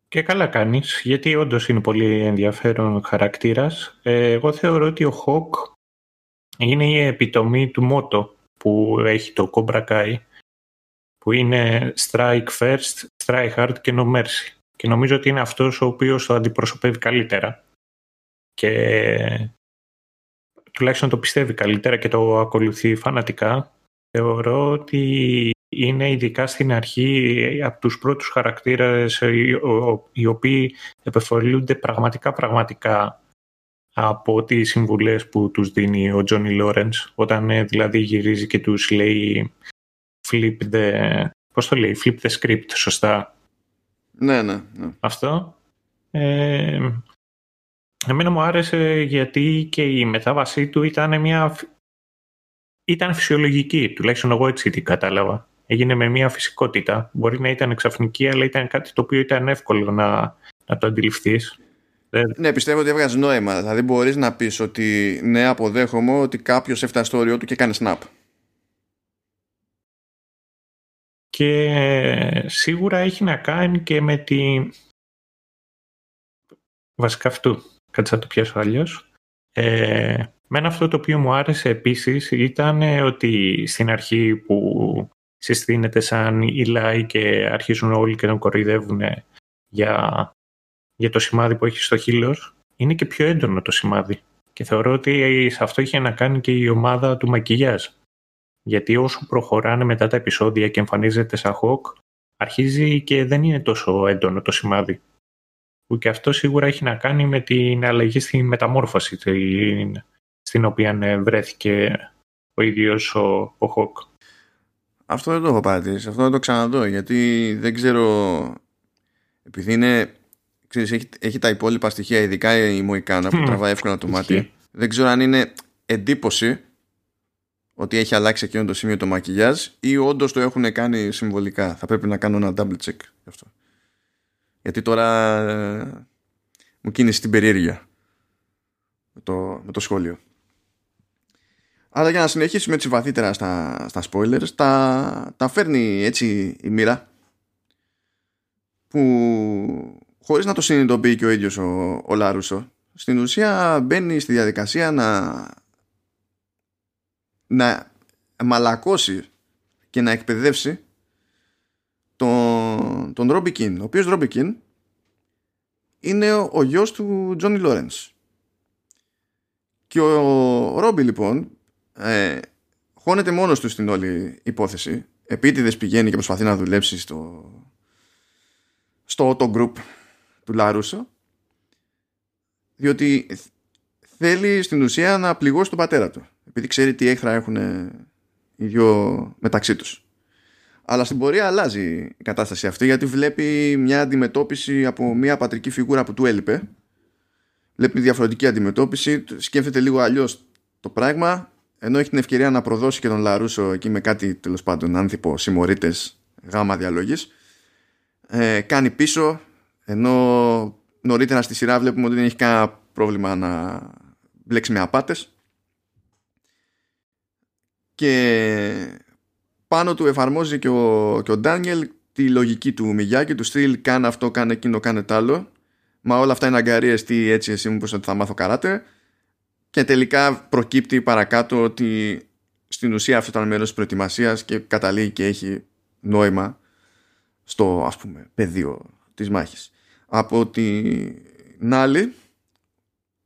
Και καλά κάνεις, γιατί όντως είναι πολύ ενδιαφέρον χαρακτήρας. Ε, εγώ θεωρώ ότι ο Hawk είναι η επιτομή του μότο που έχει το Cobra Kai που είναι strike first, strike hard και no mercy. Και νομίζω ότι είναι αυτός ο οποίος το αντιπροσωπεύει καλύτερα και τουλάχιστον το πιστεύει καλύτερα και το ακολουθεί φανατικά. Θεωρώ ότι είναι ειδικά στην αρχή από τους πρώτους χαρακτήρες οι οποίοι επεφολούνται πραγματικά πραγματικά από τις συμβουλές που τους δίνει ο Τζόνι Λόρενς όταν ε, δηλαδή γυρίζει και τους λέει flip the, πώς το λέει, flip the script, σωστά. Ναι, ναι, ναι. Αυτό. Ε, εμένα μου άρεσε γιατί και η μετάβασή του ήταν μια ήταν φυσιολογική, τουλάχιστον εγώ έτσι την κατάλαβα. Έγινε με μια φυσικότητα. Μπορεί να ήταν ξαφνική, αλλά ήταν κάτι το οποίο ήταν εύκολο να, να το αντιληφθείς. Ναι, πιστεύω ότι έβγαζες νόημα. Δηλαδή μπορείς να πεις ότι ναι, αποδέχομαι ότι κάποιος έφτασε στο όριό του και κάνει snap. Και σίγουρα έχει να κάνει και με τη... Βασικά αυτού. Κάτσε να το πιάσω αλλιώς. Ε, μένα αυτό το οποίο μου άρεσε επίσης ήταν ότι στην αρχή που συστήνεται σαν η και αρχίζουν όλοι και τον κοροϊδεύουν για για το σημάδι που έχει στο χείλος, είναι και πιο έντονο το σημάδι. Και θεωρώ ότι σε αυτό είχε να κάνει και η ομάδα του μακιγιάζ. Γιατί όσο προχωράνε μετά τα επεισόδια και εμφανίζεται σαν Χοκ, αρχίζει και δεν είναι τόσο έντονο το σημάδι. Που και αυτό σίγουρα έχει να κάνει με την αλλαγή στη μεταμόρφωση στην οποία βρέθηκε ο ίδιος ο, ο Χοκ. Αυτό δεν το έχω παρατηρήσει, αυτό δεν το ξαναδώ γιατί δεν ξέρω επειδή είναι ξέρεις, έχει, έχει τα υπόλοιπα στοιχεία, ειδικά η Μοϊκάνα που τραβάει εύκολα το μάτι. Δεν ξέρω αν είναι εντύπωση ότι έχει αλλάξει εκείνο το σημείο το μακιγιάζ ή όντως το έχουν κάνει συμβολικά. Θα πρέπει να κάνω ένα double check γι' αυτό. Γιατί τώρα ε, μου κίνησε την περιέργεια με το, με το σχόλιο. Αλλά για να συνεχίσουμε έτσι βαθύτερα στα, στα spoilers, τα, τα φέρνει έτσι η μοίρα που χωρίς να το συνειδητοποιεί και ο ίδιος ο, ο Λάρουσο στην ουσία μπαίνει στη διαδικασία να να μαλακώσει και να εκπαιδεύσει τον, τον Ρόμπι Κιν ο οποίος Ρόμπι Κιν είναι ο, ο γιος του Τζόνι Λόρενς. Και ο, ο Ρόμπι λοιπόν ε, χώνεται μόνος του στην όλη υπόθεση. Επίτηδες πηγαίνει και προσπαθεί να δουλέψει στο στο auto group του Λαρούσο διότι θέλει στην ουσία να πληγώσει τον πατέρα του επειδή ξέρει τι έχθρα έχουν οι δυο μεταξύ τους. Αλλά στην πορεία αλλάζει η κατάσταση αυτή γιατί βλέπει μια αντιμετώπιση από μια πατρική φιγούρα που του έλειπε. Βλέπει διαφορετική αντιμετώπιση σκέφτεται λίγο αλλιώς το πράγμα ενώ έχει την ευκαιρία να προδώσει και τον Λαρούσο εκεί με κάτι τέλος πάντων άνθιπο συμμορίτες γάμα διαλογής ε, κάνει πίσω ενώ νωρίτερα στη σειρά βλέπουμε ότι δεν έχει κανένα πρόβλημα να μπλέξει με απάτες. Και πάνω του εφαρμόζει και ο, και ο Ντάνιελ τη λογική του Μιγιάκη του στυλ κάνε αυτό, κάνε εκείνο, κάνε τ' άλλο. Μα όλα αυτά είναι αγκαρίες τι έτσι εσύ μου πως ότι θα μάθω καράτε και τελικά προκύπτει παρακάτω ότι στην ουσία αυτό ήταν μέρος της προετοιμασίας και καταλήγει και έχει νόημα στο ας πούμε πεδίο της μάχης. Από την άλλη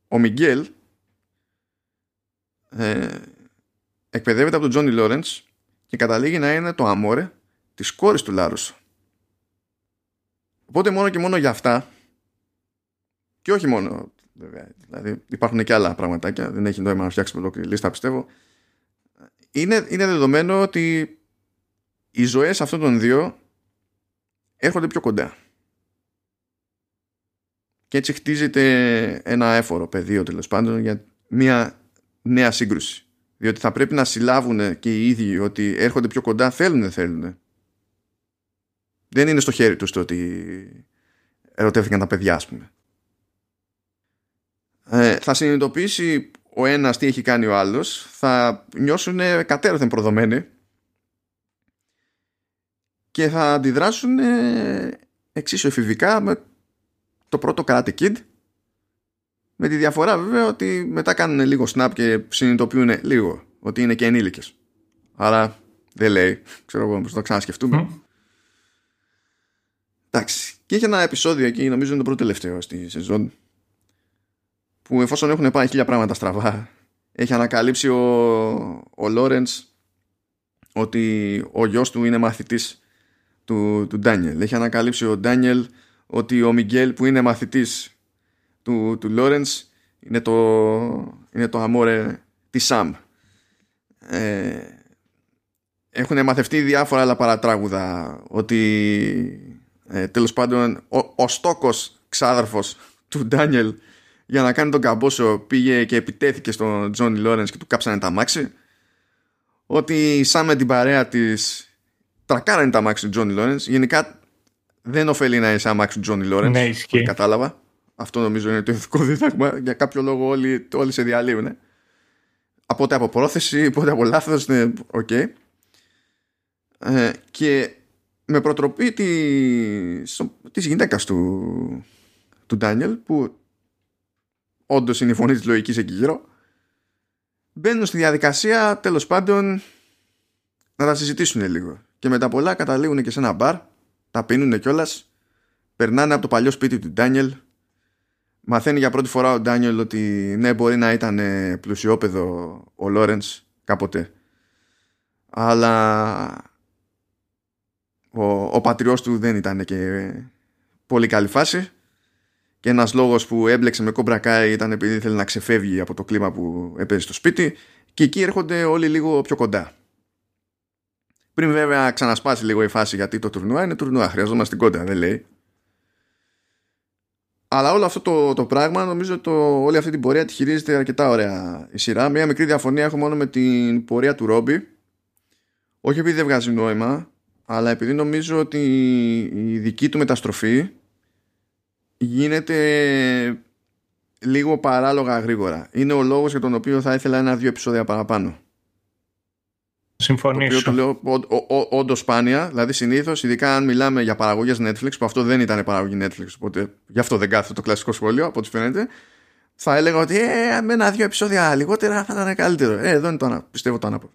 ο Μιγγέλ ε, εκπαιδεύεται από τον Τζόνι Λόρεντς και καταλήγει να είναι το αμόρε της κόρης του Λάρους οπότε μόνο και μόνο για αυτά και όχι μόνο βέβαια δηλαδή υπάρχουν και άλλα πραγματάκια δεν έχει νόημα να φτιάξουμε ολόκληρη λίστα πιστεύω είναι, είναι δεδομένο ότι οι ζωές αυτών των δύο έρχονται πιο κοντά και έτσι χτίζεται ένα έφορο πεδίο τέλος πάντων για μια νέα σύγκρουση. Διότι θα πρέπει να συλλάβουν και οι ίδιοι ότι έρχονται πιο κοντά, θέλουν, δεν θέλουν. Δεν είναι στο χέρι τους το ότι ερωτεύτηκαν τα παιδιά, ας πούμε. Ε, θα συνειδητοποιήσει ο ένας τι έχει κάνει ο άλλος. Θα νιώσουν κατέρωθεν προδομένοι. Και θα αντιδράσουν εξίσου εφηβικά με το πρώτο Karate Kid. Με τη διαφορά βέβαια ότι μετά κάνουν λίγο snap και συνειδητοποιούν λίγο ότι είναι και ενήλικες. Άρα δεν λέει. Ξέρω εγώ πώς το ξανασκεφτούμε. Mm. εντάξει. Και έχει ένα επεισόδιο εκεί νομίζω είναι το πρώτο τελευταίο στη σεζόν που εφόσον έχουν πάει χίλια πράγματα στραβά έχει ανακαλύψει ο, ο Λόρεντς ότι ο γιος του είναι μαθητής του, του Ντάνιελ. Έχει ανακαλύψει ο Ντάνιελ ότι ο Μιγγέλ που είναι μαθητής του, του Λόρεντς είναι το, είναι το αμόρε της Σαμ. Ε, έχουν μαθευτεί διάφορα άλλα παρατράγουδα ότι ε, τέλος πάντων ο, ο στόκος ξάδερφος του Ντάνιελ για να κάνει τον καμπόσο πήγε και επιτέθηκε στον Τζόνι Λόρενς και του κάψανε τα μάξι. Ότι σαν με την παρέα της τρακάρανε τα μάξι του Τζόνι Λόρενς. Γενικά δεν ωφελεί να είσαι αμάξι του Τζόνι Λόρενς. Ναι, κατάλαβα. Αυτό νομίζω είναι το ηθικό δίδαγμα. Για κάποιο λόγο όλοι, όλοι σε διαλύουν από πότε από πρόθεση πότε από λάθος ναι, OK. Okay. ε, και με προτροπή της, της γυναίκας του του Ντάνιελ που όντως είναι η φωνή της λογικής εκεί γύρω, μπαίνουν στη διαδικασία τέλος πάντων να τα συζητήσουν λίγο. Και μετά πολλά καταλήγουν και σε ένα μπαρ, τα πίνουν κιόλας, περνάνε από το παλιό σπίτι του Ντάνιελ. Μαθαίνει για πρώτη φορά ο Ντάνιελ ότι ναι, μπορεί να ήταν πλουσιόπεδο ο Λόρενς κάποτε. Αλλά ο, ο πατριός του δεν ήταν και πολύ καλή φάση και ένας λόγος που έμπλεξε με κομπρακάι ήταν επειδή ήθελε να ξεφεύγει από το κλίμα που έπαιζε στο σπίτι και εκεί έρχονται όλοι λίγο πιο κοντά. Πριν βέβαια ξανασπάσει λίγο η φάση γιατί το τουρνουά είναι τουρνουά, χρειαζόμαστε την κόντα, δεν λέει. Αλλά όλο αυτό το, το πράγμα νομίζω το, όλη αυτή την πορεία τη χειρίζεται αρκετά ωραία η σειρά. Μια μικρή διαφωνία έχω μόνο με την πορεία του Ρόμπι. Όχι επειδή δεν βγάζει νόημα, αλλά επειδή νομίζω ότι η δική του μεταστροφή γίνεται λίγο παράλογα γρήγορα. Είναι ο λόγος για τον οποίο θα ήθελα ένα-δύο επεισόδια παραπάνω. Συμφωνήσω. Το οποίο το λέω όντως σπάνια. Δηλαδή, συνήθως, ειδικά αν μιλάμε για παραγωγές Netflix, που αυτό δεν ήταν παραγωγή Netflix, οπότε γι' αυτό δεν κάθεται το κλασικό σχόλιο, από ό,τι φαίνεται, θα έλεγα ότι ε, με ένα-δύο επεισόδια λιγότερα θα ήταν καλύτερο. Ε, εδώ είναι το, πιστεύω το ανάποδο.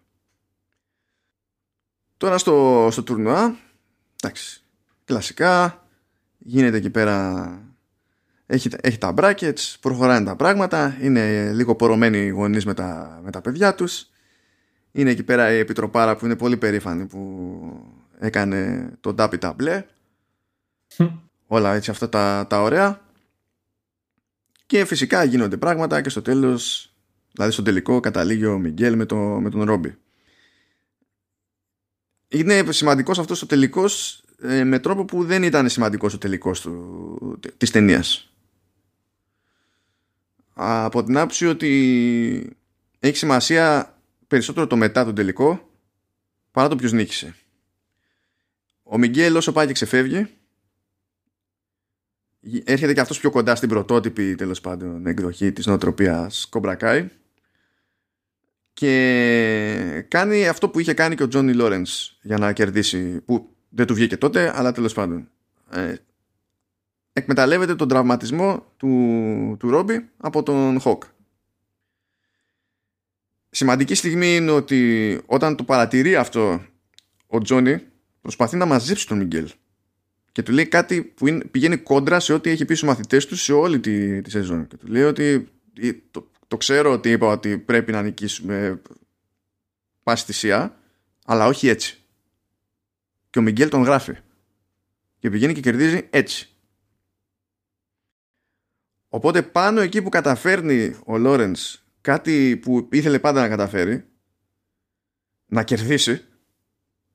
Τώρα στο, στο τουρνουά, εντάξει, κλασικά, γίνεται εκεί πέρα έχει, έχει τα brackets, προχωράνε τα πράγματα, είναι λίγο πορωμένοι οι γονείς με τα, με τα παιδιά τους. Είναι εκεί πέρα η Επιτροπάρα που είναι πολύ περήφανη που έκανε τον τάπι τα μπλε. Όλα έτσι αυτά τα, τα ωραία. Και φυσικά γίνονται πράγματα και στο τέλος, δηλαδή στο τελικό καταλήγει ο Μιγγέλ με, το, με τον Ρόμπι. Είναι σημαντικός αυτός ο τελικός ε, με τρόπο που δεν ήταν σημαντικός ο τελικός του, της ταινίας από την άποψη ότι έχει σημασία περισσότερο το μετά τον τελικό παρά το ποιος νίκησε. Ο Μιγγέλ όσο πάει και ξεφεύγει έρχεται και αυτός πιο κοντά στην πρωτότυπη τέλος πάντων εκδοχή της νοοτροπίας Κομπρακάι και κάνει αυτό που είχε κάνει και ο Τζόνι Λόρενς για να κερδίσει που δεν του βγήκε τότε αλλά τέλος πάντων ε, εκμεταλλεύεται τον τραυματισμό του, του Ρόμπι από τον Χοκ. Σημαντική στιγμή είναι ότι όταν το παρατηρεί αυτό ο Τζόνι προσπαθεί να μαζέψει τον Μιγγέλ και του λέει κάτι που είναι, πηγαίνει κόντρα σε ό,τι έχει πει στους μαθητές του σε όλη τη, τη σεζόν και του λέει ότι το, το ξέρω ότι είπα ότι πρέπει να νικήσουμε πάση θυσία αλλά όχι έτσι και ο Μιγγέλ τον γράφει και πηγαίνει και κερδίζει έτσι Οπότε πάνω εκεί που καταφέρνει ο Λόρενς κάτι που ήθελε πάντα να καταφέρει, να κερδίσει,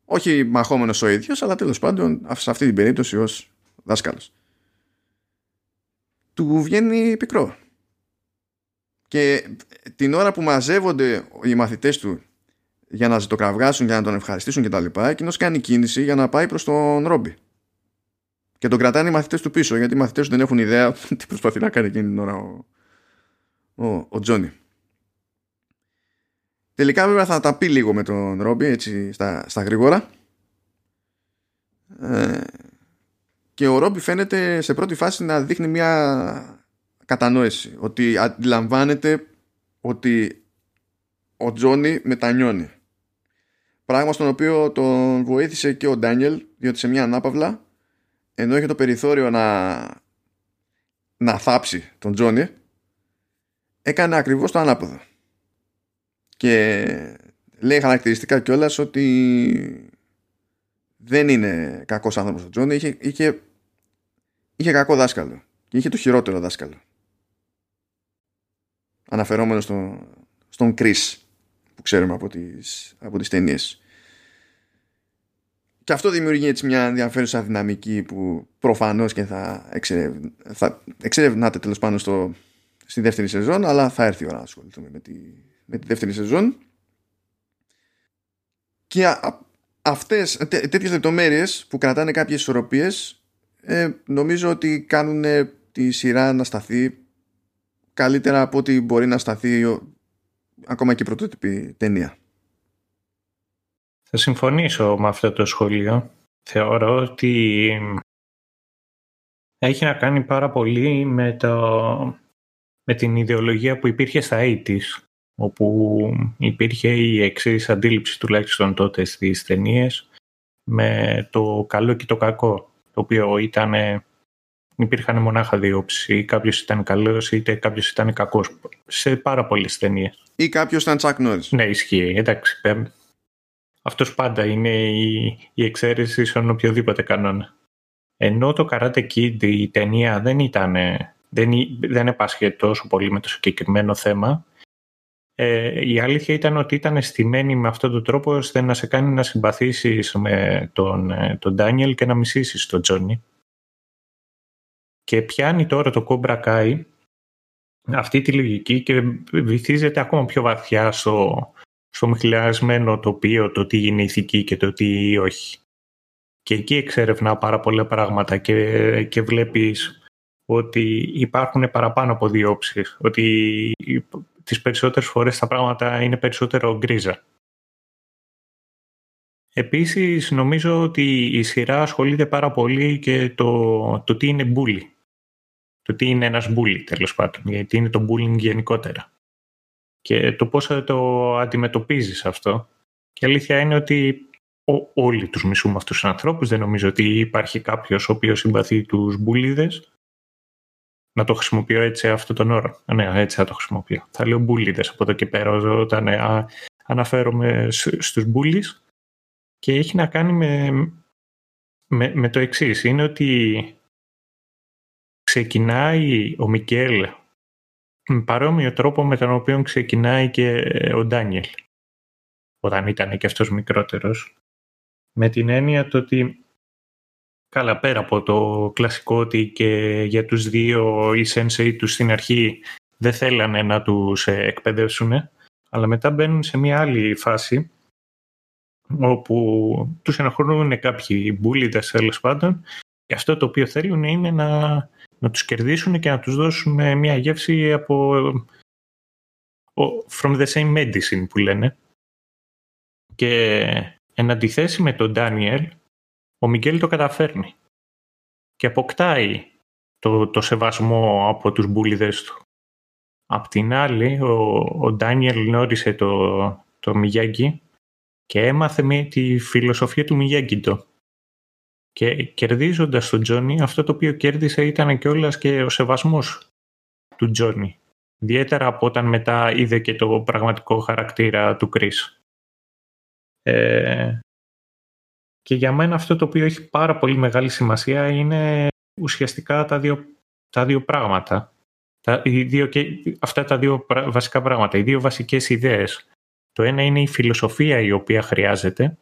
όχι μαχόμενος ο ίδιος, αλλά τέλος πάντων σε αυτή την περίπτωση ως δάσκαλος. Του βγαίνει πικρό. Και την ώρα που μαζεύονται οι μαθητές του για να ζητοκραυγάσουν, για να τον ευχαριστήσουν κτλ. Εκείνος κάνει κίνηση για να πάει προς τον Ρόμπι. Και τον κρατάνε οι μαθητές του πίσω, γιατί οι μαθητές του δεν έχουν ιδέα τι προσπαθεί να κάνει εκείνη την ώρα ο, ο, ο Τζόνι. Τελικά βέβαια θα τα πει λίγο με τον Ρόμπι έτσι στα, στα γρήγορα. Ε, και ο Ρόμπι φαίνεται σε πρώτη φάση να δείχνει μια κατανόηση ότι αντιλαμβάνεται ότι ο Τζόνι μετανιώνει πράγμα στον οποίο τον βοήθησε και ο Ντάνιελ διότι σε μια ανάπαυλα ενώ είχε το περιθώριο να να θάψει τον Τζόνι έκανε ακριβώς το ανάποδο και λέει χαρακτηριστικά κιόλας ότι δεν είναι κακός άνθρωπος ο Τζόνι είχε, είχε, είχε κακό δάσκαλο και είχε το χειρότερο δάσκαλο αναφερόμενος στο, στον Κρίς που ξέρουμε από τις, από τις ταινίες. Και αυτό δημιουργεί έτσι μια ενδιαφέρουσα δυναμική που προφανώς και θα, εξερευ... θα εξερευνάτε τέλος πάνω στο... στη δεύτερη σεζόν αλλά θα έρθει η ώρα να ασχοληθούμε με τη, με τη δεύτερη σεζόν. Και α... αυτές τέ, τέτοιες λεπτομέρειες που κρατάνε κάποιες ισορροπίες ε, νομίζω ότι κάνουν τη σειρά να σταθεί καλύτερα από ό,τι μπορεί να σταθεί ακόμα και η πρωτότυπη ταινία. Θα συμφωνήσω με αυτό το σχόλιο. Θεωρώ ότι έχει να κάνει πάρα πολύ με, το, με την ιδεολογία που υπήρχε στα 80's όπου υπήρχε η εξής αντίληψη τουλάχιστον τότε στις ταινίες με το καλό και το κακό το οποίο ήταν υπήρχαν μονάχα δύο όψεις. Ή κάποιος ήταν καλός, είτε κάποιος ήταν κακός. Σε πάρα πολλές ταινίες. Ή κάποιος ήταν Τσακ Ναι, ισχύει. Εντάξει. Αυτός πάντα είναι η, η εξαίρεση σε οποιοδήποτε κανόνα. Ενώ το Karate Kid η ταινία δεν ήταν. Δεν, δεν έπασχε τόσο πολύ με το συγκεκριμένο θέμα. Ε, η αλήθεια ήταν ότι ήταν στημένη με αυτόν τον τρόπο ώστε να σε κάνει να συμπαθήσεις με τον, ε, τον Daniel και να μισήσεις τον Johnny. Και πιάνει τώρα το Cobra Kai αυτή τη λογική και βυθίζεται ακόμα πιο βαθιά στο, στο μιχλιασμένο τοπίο, το τι είναι ηθική και το τι όχι. Και εκεί εξερευνά πάρα πολλά πράγματα και, και βλέπεις ότι υπάρχουν παραπάνω από δύο όψεις. Ότι τις περισσότερες φορές τα πράγματα είναι περισσότερο γκρίζα. Επίσης νομίζω ότι η σειρά ασχολείται πάρα πολύ και το, το τι είναι bully το τι είναι ένας bully τέλος πάντων, γιατί είναι το bullying γενικότερα. Και το πώς θα το αντιμετωπίζεις αυτό. Και η αλήθεια είναι ότι όλοι τους μισούμε αυτούς τους ανθρώπους. Δεν νομίζω ότι υπάρχει κάποιος ο οποίος συμπαθεί τους μπουλίδες. Να το χρησιμοποιώ έτσι αυτό τον όρο. Ναι, έτσι θα το χρησιμοποιώ. Θα λέω μπουλίδες από εδώ και πέρα όταν α, αναφέρομαι στους μπουλείς. Και έχει να κάνει με, με, με το εξής. Είναι ότι ξεκινάει ο Μικέλ με παρόμοιο τρόπο με τον οποίο ξεκινάει και ο Ντάνιελ. Όταν ήταν και αυτός μικρότερος. Με την έννοια το ότι καλά πέρα από το κλασικό ότι και για τους δύο οι sensei τους στην αρχή δεν θέλανε να τους εκπαιδεύσουν αλλά μετά μπαίνουν σε μια άλλη φάση όπου τους ενοχωρούν κάποιοι μπουλίδες τέλος πάντων και αυτό το οποίο θέλουν είναι να να τους κερδίσουν και να τους δώσουν μια γεύση από from the same medicine που λένε. Και εν αντιθέσει με τον Ντάνιελ, ο Μιγγέλ το καταφέρνει και αποκτάει το, το σεβασμό από τους μπουλιδές του. Απ' την άλλη, ο, ο Ντάνιελ γνώρισε το, το Μιγιάγκη και έμαθε με τη φιλοσοφία του Μιγιάγκη και κερδίζοντας τον Τζόνι, αυτό το οποίο κέρδισε ήταν κιόλας και ο σεβασμός του Τζόνι. Ιδιαίτερα από όταν μετά είδε και το πραγματικό χαρακτήρα του Κρίς. Ε, και για μένα αυτό το οποίο έχει πάρα πολύ μεγάλη σημασία είναι ουσιαστικά τα δύο, τα δύο πράγματα. Τα, οι δύο, και, αυτά τα δύο βασικά πράγματα, οι δύο βασικές ιδέες. Το ένα είναι η φιλοσοφία η οποία χρειάζεται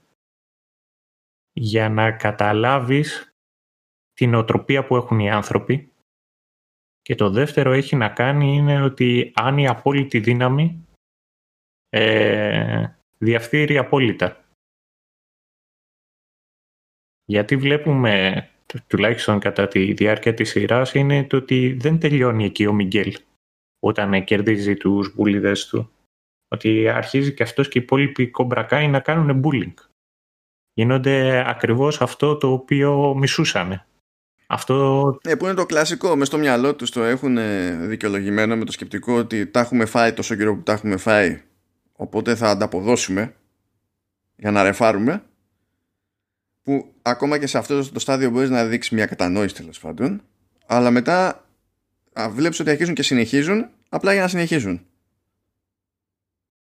για να καταλάβεις την οτροπία που έχουν οι άνθρωποι και το δεύτερο έχει να κάνει είναι ότι αν η απόλυτη δύναμη ε, διαφθείρει απόλυτα. Γιατί βλέπουμε, τουλάχιστον κατά τη διάρκεια της σειράς, είναι το ότι δεν τελειώνει εκεί ο Μιγγέλ. όταν κερδίζει τους μπουλίδες του. Ότι αρχίζει και αυτός και οι υπόλοιποι κομπρακάοι να κάνουν bullying. Γίνονται ακριβώς αυτό το οποίο μισούσανε. Αυτό... Ναι, που είναι το κλασικό. Μες στο μυαλό τους το έχουν δικαιολογημένο με το σκεπτικό ότι τα έχουμε φάει τόσο καιρό που τα έχουμε φάει. Οπότε θα ανταποδώσουμε για να ρεφάρουμε. Που ακόμα και σε αυτό το στάδιο μπορείς να δείξεις μια κατανόηση τέλος πάντων. Αλλά μετά βλέπεις ότι αρχίζουν και συνεχίζουν απλά για να συνεχίζουν.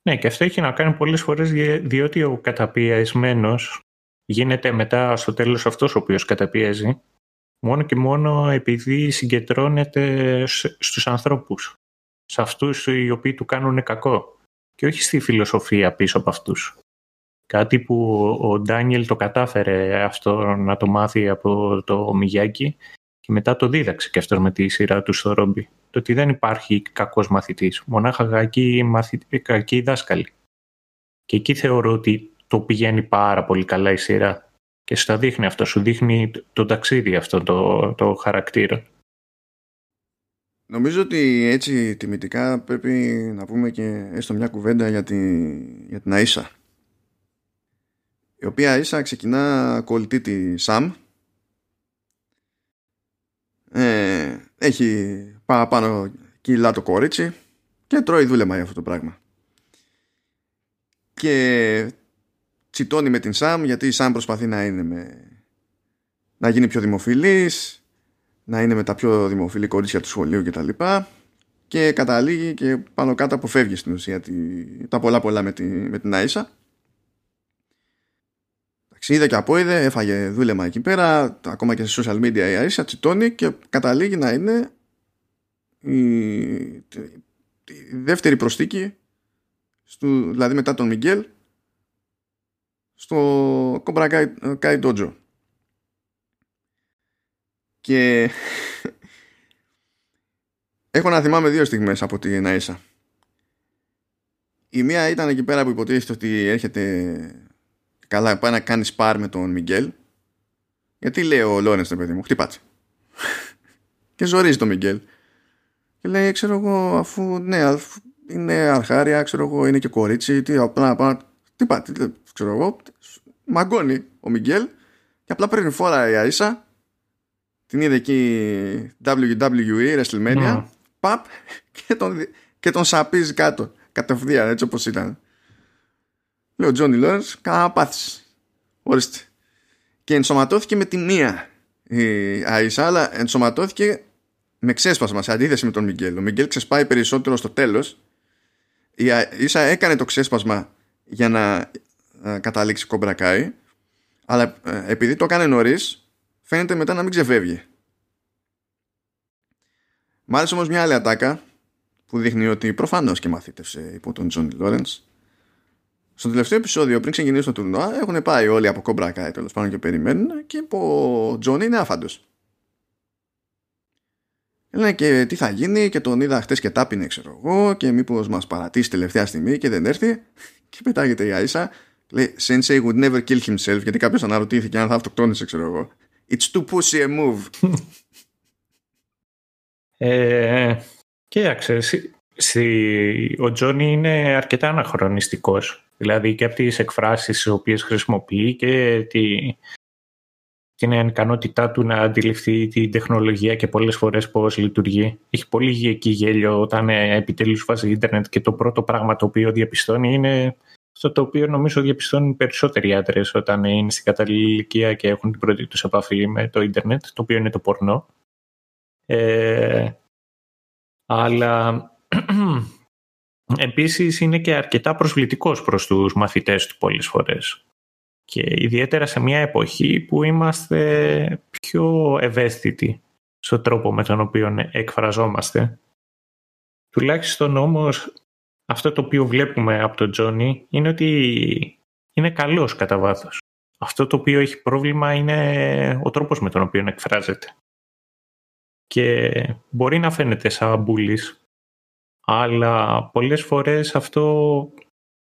Ναι, και αυτό έχει να κάνει πολλές φορές διότι ο καταπιεσμένος γίνεται μετά στο τέλος αυτός ο οποίος καταπιέζει μόνο και μόνο επειδή συγκεντρώνεται στους ανθρώπους, σε αυτούς οι οποίοι του κάνουν κακό και όχι στη φιλοσοφία πίσω από αυτούς. Κάτι που ο Ντάνιελ το κατάφερε αυτό να το μάθει από το Μιγιάκη και μετά το δίδαξε και αυτός με τη σειρά του στο Ρόμπι. Το ότι δεν υπάρχει κακός μαθητής, μονάχα κακοί, κακοί δάσκαλοι. Και εκεί θεωρώ ότι το πηγαίνει πάρα πολύ καλά η σειρά και στα δείχνει αυτό, σου δείχνει το ταξίδι αυτό το, το χαρακτήρα. Νομίζω ότι έτσι τιμητικά πρέπει να πούμε και έστω μια κουβέντα για, τη, για την Αΐσα η οποία Αΐσα ξεκινά κολλητή τη Σαμ ε, έχει παραπάνω κιλά το κορίτσι και τρώει δούλεμα για αυτό το πράγμα και τσιτώνει με την Σαμ γιατί η Σαμ προσπαθεί να είναι με... να γίνει πιο δημοφιλής να είναι με τα πιο δημοφιλή κορίτσια του σχολείου κτλ. Και, και καταλήγει και πάνω κάτω αποφεύγει στην ουσία τη... τα πολλά πολλά με, τη... με την Άισα. Είδε και απόειδε, έφαγε δούλεμα εκεί πέρα, ακόμα και σε social media η Άισα τσιτώνει και καταλήγει να είναι η, η δεύτερη προστίκη στο, δηλαδή μετά τον Μιγγέλ στο Cobra Kai, Dojo. Και έχω να θυμάμαι δύο στιγμές από την Αΐσα. Η μία ήταν εκεί πέρα που υποτίθεται ότι έρχεται καλά πάει να κάνει σπάρ με τον Μιγγέλ γιατί λέει ο Λόρενς το παιδί μου χτυπάτσε και ζορίζει τον Μιγγέλ και λέει ξέρω εγώ αφού ναι αφού είναι αρχάρια ξέρω εγώ είναι και κορίτσι τι απλά τι πάτε ξέρω εγώ, μαγκώνει ο Μιγγέλ και απλά παίρνει φόρα η Αΐσα την είδε εκεί WWE, WrestleMania, ναι. παπ και τον, και τον σαπίζει κάτω, κατευθείαν έτσι όπως ήταν. Λέει ο Τζόνι Λόρενς, κάνα πάθηση. Ορίστε. Και ενσωματώθηκε με τη μία η Αΐσα, αλλά ενσωματώθηκε με ξέσπασμα σε αντίθεση με τον Μιγγέλ. Ο Μιγγέλ ξεσπάει περισσότερο στο τέλος. Η Αΐσα έκανε το ξέσπασμα για να ε, καταλήξει κομπρακάι αλλά ε, επειδή το έκανε νωρίς, φαίνεται μετά να μην ξεφεύγει. Μ' άρεσε όμως μια άλλη ατάκα που δείχνει ότι προφανώς και μαθήτευσε υπό τον Τζόνι Λόρενς στο τελευταίο επεισόδιο, πριν ξεκινήσει το τουρνουά, έχουν πάει όλοι από κομπρακάι τέλος πάντων και περιμένουν και ο Τζόνι είναι άφαντος. Λένε και τι θα γίνει και τον είδα χτες και τάπινε ξέρω εγώ και μήπως μας παρατήσει τελευταία στιγμή και δεν έρθει και πετάγεται η Άισα λέει Sensei would never kill himself γιατί κάποιος αναρωτήθηκε αν θα αυτοκτόνησε ξέρω εγώ. It's too pussy a move. Ε, Κοίταξε ο Τζόνι είναι αρκετά αναχρονιστικός. Δηλαδή και από τις εκφράσεις τις οποίες χρησιμοποιεί και τη, την ικανότητά του να αντιληφθεί την τεχνολογία και πολλές φορές πώς λειτουργεί. Έχει πολύ γη γέλιο όταν ε, επιτέλους βάζει ίντερνετ και το πρώτο πράγμα το οποίο διαπιστώνει είναι αυτό το οποίο νομίζω διαπιστώνουν περισσότεροι άντρες όταν είναι στην κατάλληλη ηλικία και έχουν την πρώτη τους επαφή με το ίντερνετ, το οποίο είναι το πορνό. Ε, αλλά επίσης είναι και αρκετά προσβλητικός προς τους μαθητές του πολλές φορές και ιδιαίτερα σε μια εποχή που είμαστε πιο ευαίσθητοι στον τρόπο με τον οποίο εκφραζόμαστε. Τουλάχιστον όμως αυτό το οποίο βλέπουμε από τον Τζόνι είναι ότι είναι καλός κατά βάθος. Αυτό το οποίο έχει πρόβλημα είναι ο τρόπος με τον οποίο εκφράζεται. Και μπορεί να φαίνεται σαν μπουλής, αλλά πολλές φορές αυτό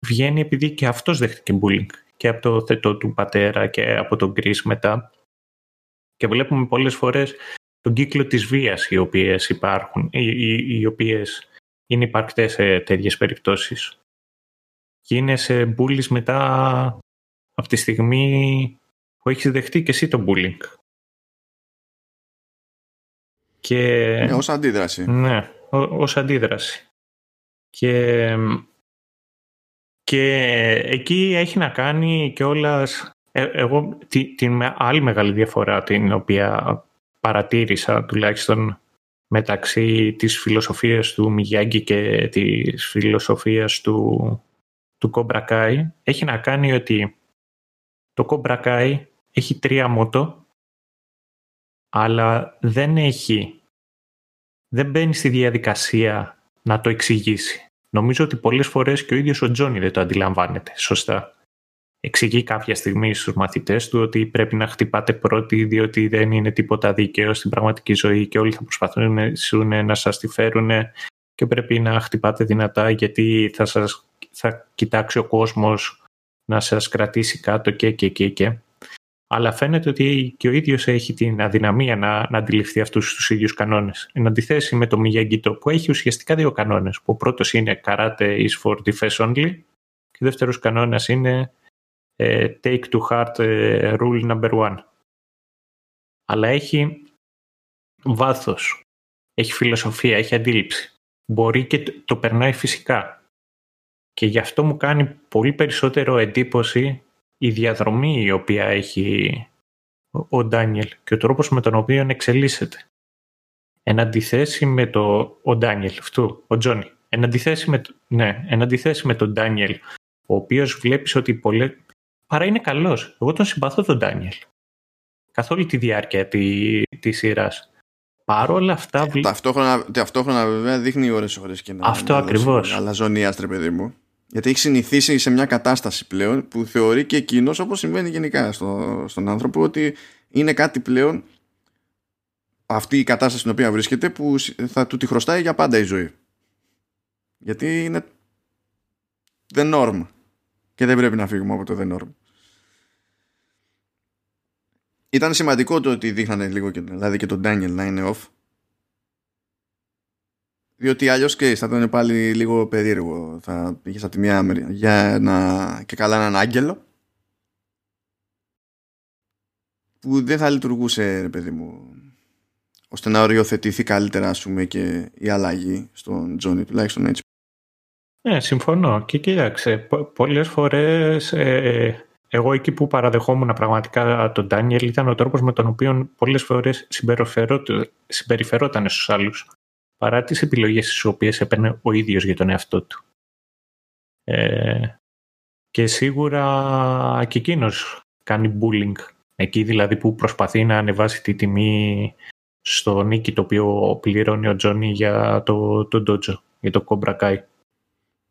βγαίνει επειδή και αυτός δέχτηκε bullying και από το θετό του πατέρα και από τον Κρίς μετά. Και βλέπουμε πολλές φορές τον κύκλο της βίας οι οποίες υπάρχουν, οι, οι, οι οποίες είναι υπαρκτές σε τέτοιες περιπτώσεις. Γίνεσαι μπούλης μετά από τη στιγμή που έχεις δεχτεί και εσύ το bullying. Και... Ναι, ως αντίδραση. Ναι, ως αντίδραση. Και, και εκεί έχει να κάνει και όλας... Ε, εγώ την άλλη μεγάλη διαφορά την οποία παρατήρησα τουλάχιστον μεταξύ της φιλοσοφίας του Μιγιάγκη και της φιλοσοφίας του, του Κομπρακάη έχει να κάνει ότι το Κομπρακάη έχει τρία μότο αλλά δεν έχει δεν μπαίνει στη διαδικασία να το εξηγήσει. Νομίζω ότι πολλές φορές και ο ίδιος ο Τζόνι δεν το αντιλαμβάνεται σωστά εξηγεί κάποια στιγμή στους μαθητές του ότι πρέπει να χτυπάτε πρώτοι διότι δεν είναι τίποτα δίκαιο στην πραγματική ζωή και όλοι θα προσπαθούν να σας τη φέρουν και πρέπει να χτυπάτε δυνατά γιατί θα, σας, θα κοιτάξει ο κόσμος να σας κρατήσει κάτω και και και και. Αλλά φαίνεται ότι και ο ίδιος έχει την αδυναμία να, να αντιληφθεί αυτούς τους ίδιους κανόνες. Εν αντιθέσει με το Μιγιαγκίτο που έχει ουσιαστικά δύο κανόνες. Που ο πρώτος είναι karate is for defense only και ο δεύτερος κανόνας είναι ε, take to heart ε, rule number one. Αλλά έχει βάθος, έχει φιλοσοφία, έχει αντίληψη. Μπορεί και το, περνάει φυσικά. Και γι' αυτό μου κάνει πολύ περισσότερο εντύπωση η διαδρομή η οποία έχει ο Ντάνιελ και ο τρόπος με τον οποίο εξελίσσεται. Εν αντιθέσει με το, ο Ντάνιελ αυτού, ο Τζόνι. Εν αντιθέσει με, ναι, εν αντιθέσει με τον Ντάνιελ, ο οποίος βλέπεις ότι πολλέ, Παρά είναι καλός. Εγώ τον συμπαθώ τον Ντάνιελ. Καθ' όλη τη διάρκεια τη, της σειράς. Παρ' όλα αυτά... Ταυτόχρονα, ταυτόχρονα βέβαια δείχνει ώρες ώρες και να... Αυτό ακριβώς. Αλαζονία, παιδί μου. Γιατί έχει συνηθίσει σε μια κατάσταση πλέον που θεωρεί και εκείνος, όπως συμβαίνει γενικά στο, στον άνθρωπο, ότι είναι κάτι πλέον αυτή η κατάσταση στην οποία βρίσκεται που θα του τη χρωστάει για πάντα η ζωή. Γιατί είναι the norm. Και δεν πρέπει να φύγουμε από το The Norm. Ήταν σημαντικό το ότι δείχνανε λίγο και, δηλαδή και τον Daniel να είναι off. Διότι αλλιώς και θα ήταν πάλι λίγο περίεργο. Θα πήγες από τη μια για ένα, και καλά έναν άγγελο που δεν θα λειτουργούσε, ρε παιδί μου, ώστε να οριοθετηθεί καλύτερα, ας πούμε, και η αλλαγή στον Τζόνι, τουλάχιστον έτσι ναι, συμφωνώ. Και κοίταξε, πολλές φορές ε, εγώ εκεί που παραδεχόμουν πραγματικά τον Ντάνιελ ήταν ο τρόπος με τον οποίο πολλές φορές συμπεριφερόταν στους άλλους παρά τις επιλογές τις οποίες έπαιρνε ο ίδιος για τον εαυτό του. Ε, και σίγουρα και εκείνος κάνει bullying. Εκεί δηλαδή που προσπαθεί να ανεβάσει τη τιμή στο νίκη το οποίο πληρώνει ο Τζόνι για το, το Dojo, για το Cobra Kai.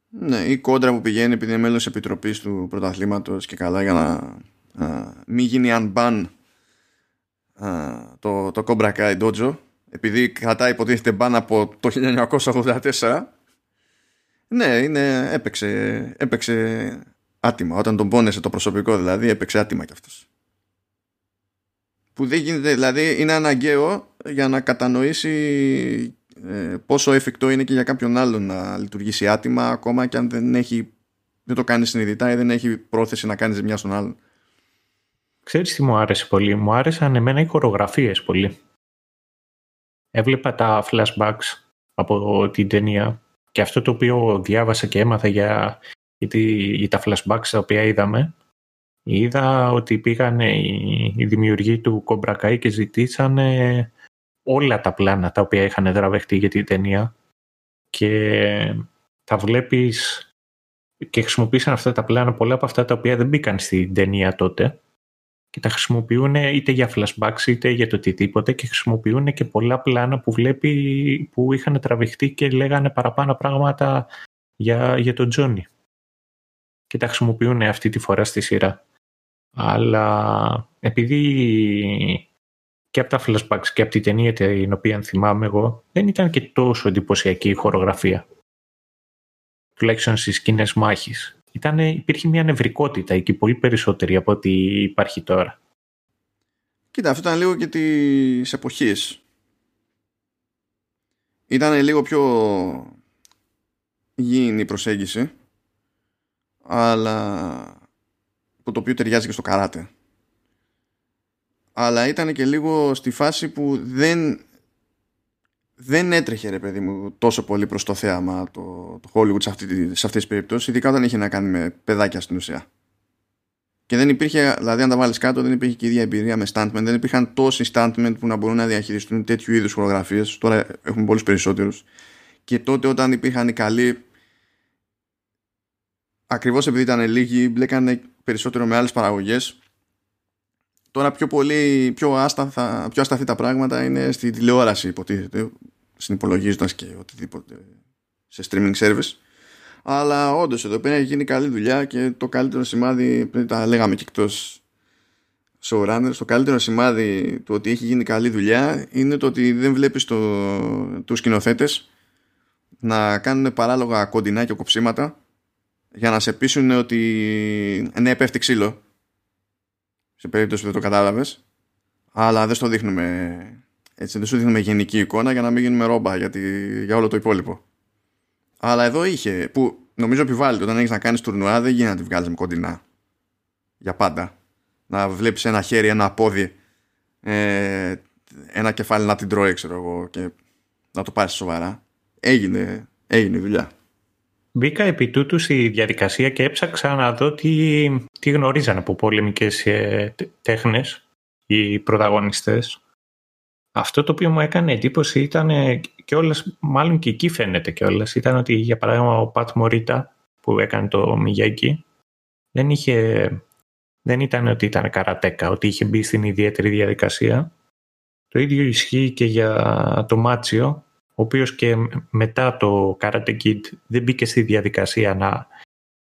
Ναι, η κόντρα που πηγαίνει επειδή είναι μέλος επιτροπής του πρωταθλήματος και καλά για να α, μην γίνει unban το, το Cobra Kai Dojo. Επειδή κρατάει υποτίθεται μπαν από το 1984 ναι, είναι, έπαιξε, έπαιξε άτιμα. Όταν τον πόνεσε το προσωπικό δηλαδή έπαιξε άτιμα κι αυτός. Που δεν γίνεται, δηλαδή είναι αναγκαίο για να κατανοήσει ε, πόσο εφικτό είναι και για κάποιον άλλον να λειτουργήσει άτιμα ακόμα και αν δεν, έχει, δεν το κάνει συνειδητά ή δεν έχει πρόθεση να κάνει ζημιά στον άλλον. Ξέρεις τι μου άρεσε πολύ; Μου άρεσαν εμένα οι χορογραφίες πολύ. Έβλεπα τα flashbacks από την ταινία και αυτό το οποίο διάβασα και έμαθα για, για τα flashbacks τα οποία είδαμε είδα ότι πήγαν οι, οι δημιουργοί του Κομπρακάη και ζητήσανε όλα τα πλάνα τα οποία είχαν δραβεχτεί για την ταινία και τα βλέπεις και χρησιμοποίησαν αυτά τα πλάνα πολλά από αυτά τα οποία δεν μπήκαν στην ταινία τότε και τα χρησιμοποιούν είτε για flashbacks είτε για το οτιδήποτε και χρησιμοποιούν και πολλά πλάνα που βλέπει που είχαν τραβηχτεί και λέγανε παραπάνω πράγματα για, για τον Τζόνι. Και τα χρησιμοποιούν αυτή τη φορά στη σειρά. Αλλά επειδή και από τα flashbacks και από την ταινία την οποία θυμάμαι εγώ, δεν ήταν και τόσο εντυπωσιακή η χορογραφία. Τουλάχιστον στις σκηνές μάχης. Υπήρχε μια νευρικότητα εκεί, πολύ περισσότερη από ό,τι υπάρχει τώρα. Κοίτα, αυτό ήταν λίγο και τις εποχές. Ήταν λίγο πιο γίνει η προσέγγιση αλλά που το οποίο ταιριάζει και στο καράτε αλλά ήταν και λίγο στη φάση που δεν δεν έτρεχε ρε παιδί μου τόσο πολύ προς το θέαμα το, το Hollywood σε αυτή, σε αυτές τις περιπτώσεις ειδικά όταν είχε να κάνει με παιδάκια στην ουσία. Και δεν υπήρχε, δηλαδή αν τα βάλεις κάτω δεν υπήρχε και η ίδια εμπειρία με stuntmen. Δεν υπήρχαν τόσοι stuntmen που να μπορούν να διαχειριστούν τέτοιου είδους χορογραφίες. Τώρα έχουμε πολλούς περισσότερους. Και τότε όταν υπήρχαν οι καλοί ακριβώς επειδή ήταν λίγοι μπλέκανε περισσότερο με άλλες παραγωγές Τώρα πιο πολύ, πιο, άσταθα, πιο ασταθή τα πράγματα είναι στη τηλεόραση υποτίθεται, συνυπολογίζοντας και οτιδήποτε σε streaming service. Αλλά όντως εδώ πέρα έχει γίνει καλή δουλειά και το καλύτερο σημάδι, πριν τα λέγαμε και εκτός showrunners, το καλύτερο σημάδι του ότι έχει γίνει καλή δουλειά είναι το ότι δεν βλέπεις το, τους σκηνοθέτες να κάνουν παράλογα κοντινά και κοψίματα για να σε πείσουν ότι ναι πέφτει ξύλο σε περίπτωση που δεν το κατάλαβες. Αλλά δεν στο δείχνουμε έτσι, δεν σου δείχνουμε γενική εικόνα για να μην γίνουμε ρόμπα γιατί, για όλο το υπόλοιπο. Αλλά εδώ είχε, που νομίζω επιβάλλεται όταν έχεις να κάνεις τουρνουά, δεν γίνεται να τη βγάλεις με κοντινά. Για πάντα. Να βλέπεις ένα χέρι, ένα πόδι, ε, ένα κεφάλι να την τρώει, ξέρω εγώ, και να το πάρεις σοβαρά. Έγινε, έγινε η δουλειά. Μπήκα επί τούτου στη διαδικασία και έψαξα να δω τι, τι γνωρίζαν από πολεμικές ε, τέχνες οι πρωταγωνιστές. Αυτό το οποίο μου έκανε εντύπωση ήταν και όλες, μάλλον και εκεί φαίνεται και όλες, ήταν ότι για παράδειγμα ο Πατ Μωρίτα που έκανε το Μιγιάκη δεν είχε, δεν ήταν ότι ήταν καρατέκα, ότι είχε μπει στην ιδιαίτερη διαδικασία. Το ίδιο ισχύει και για το Μάτσιο ο οποίος και μετά το Karate Kid δεν μπήκε στη διαδικασία να,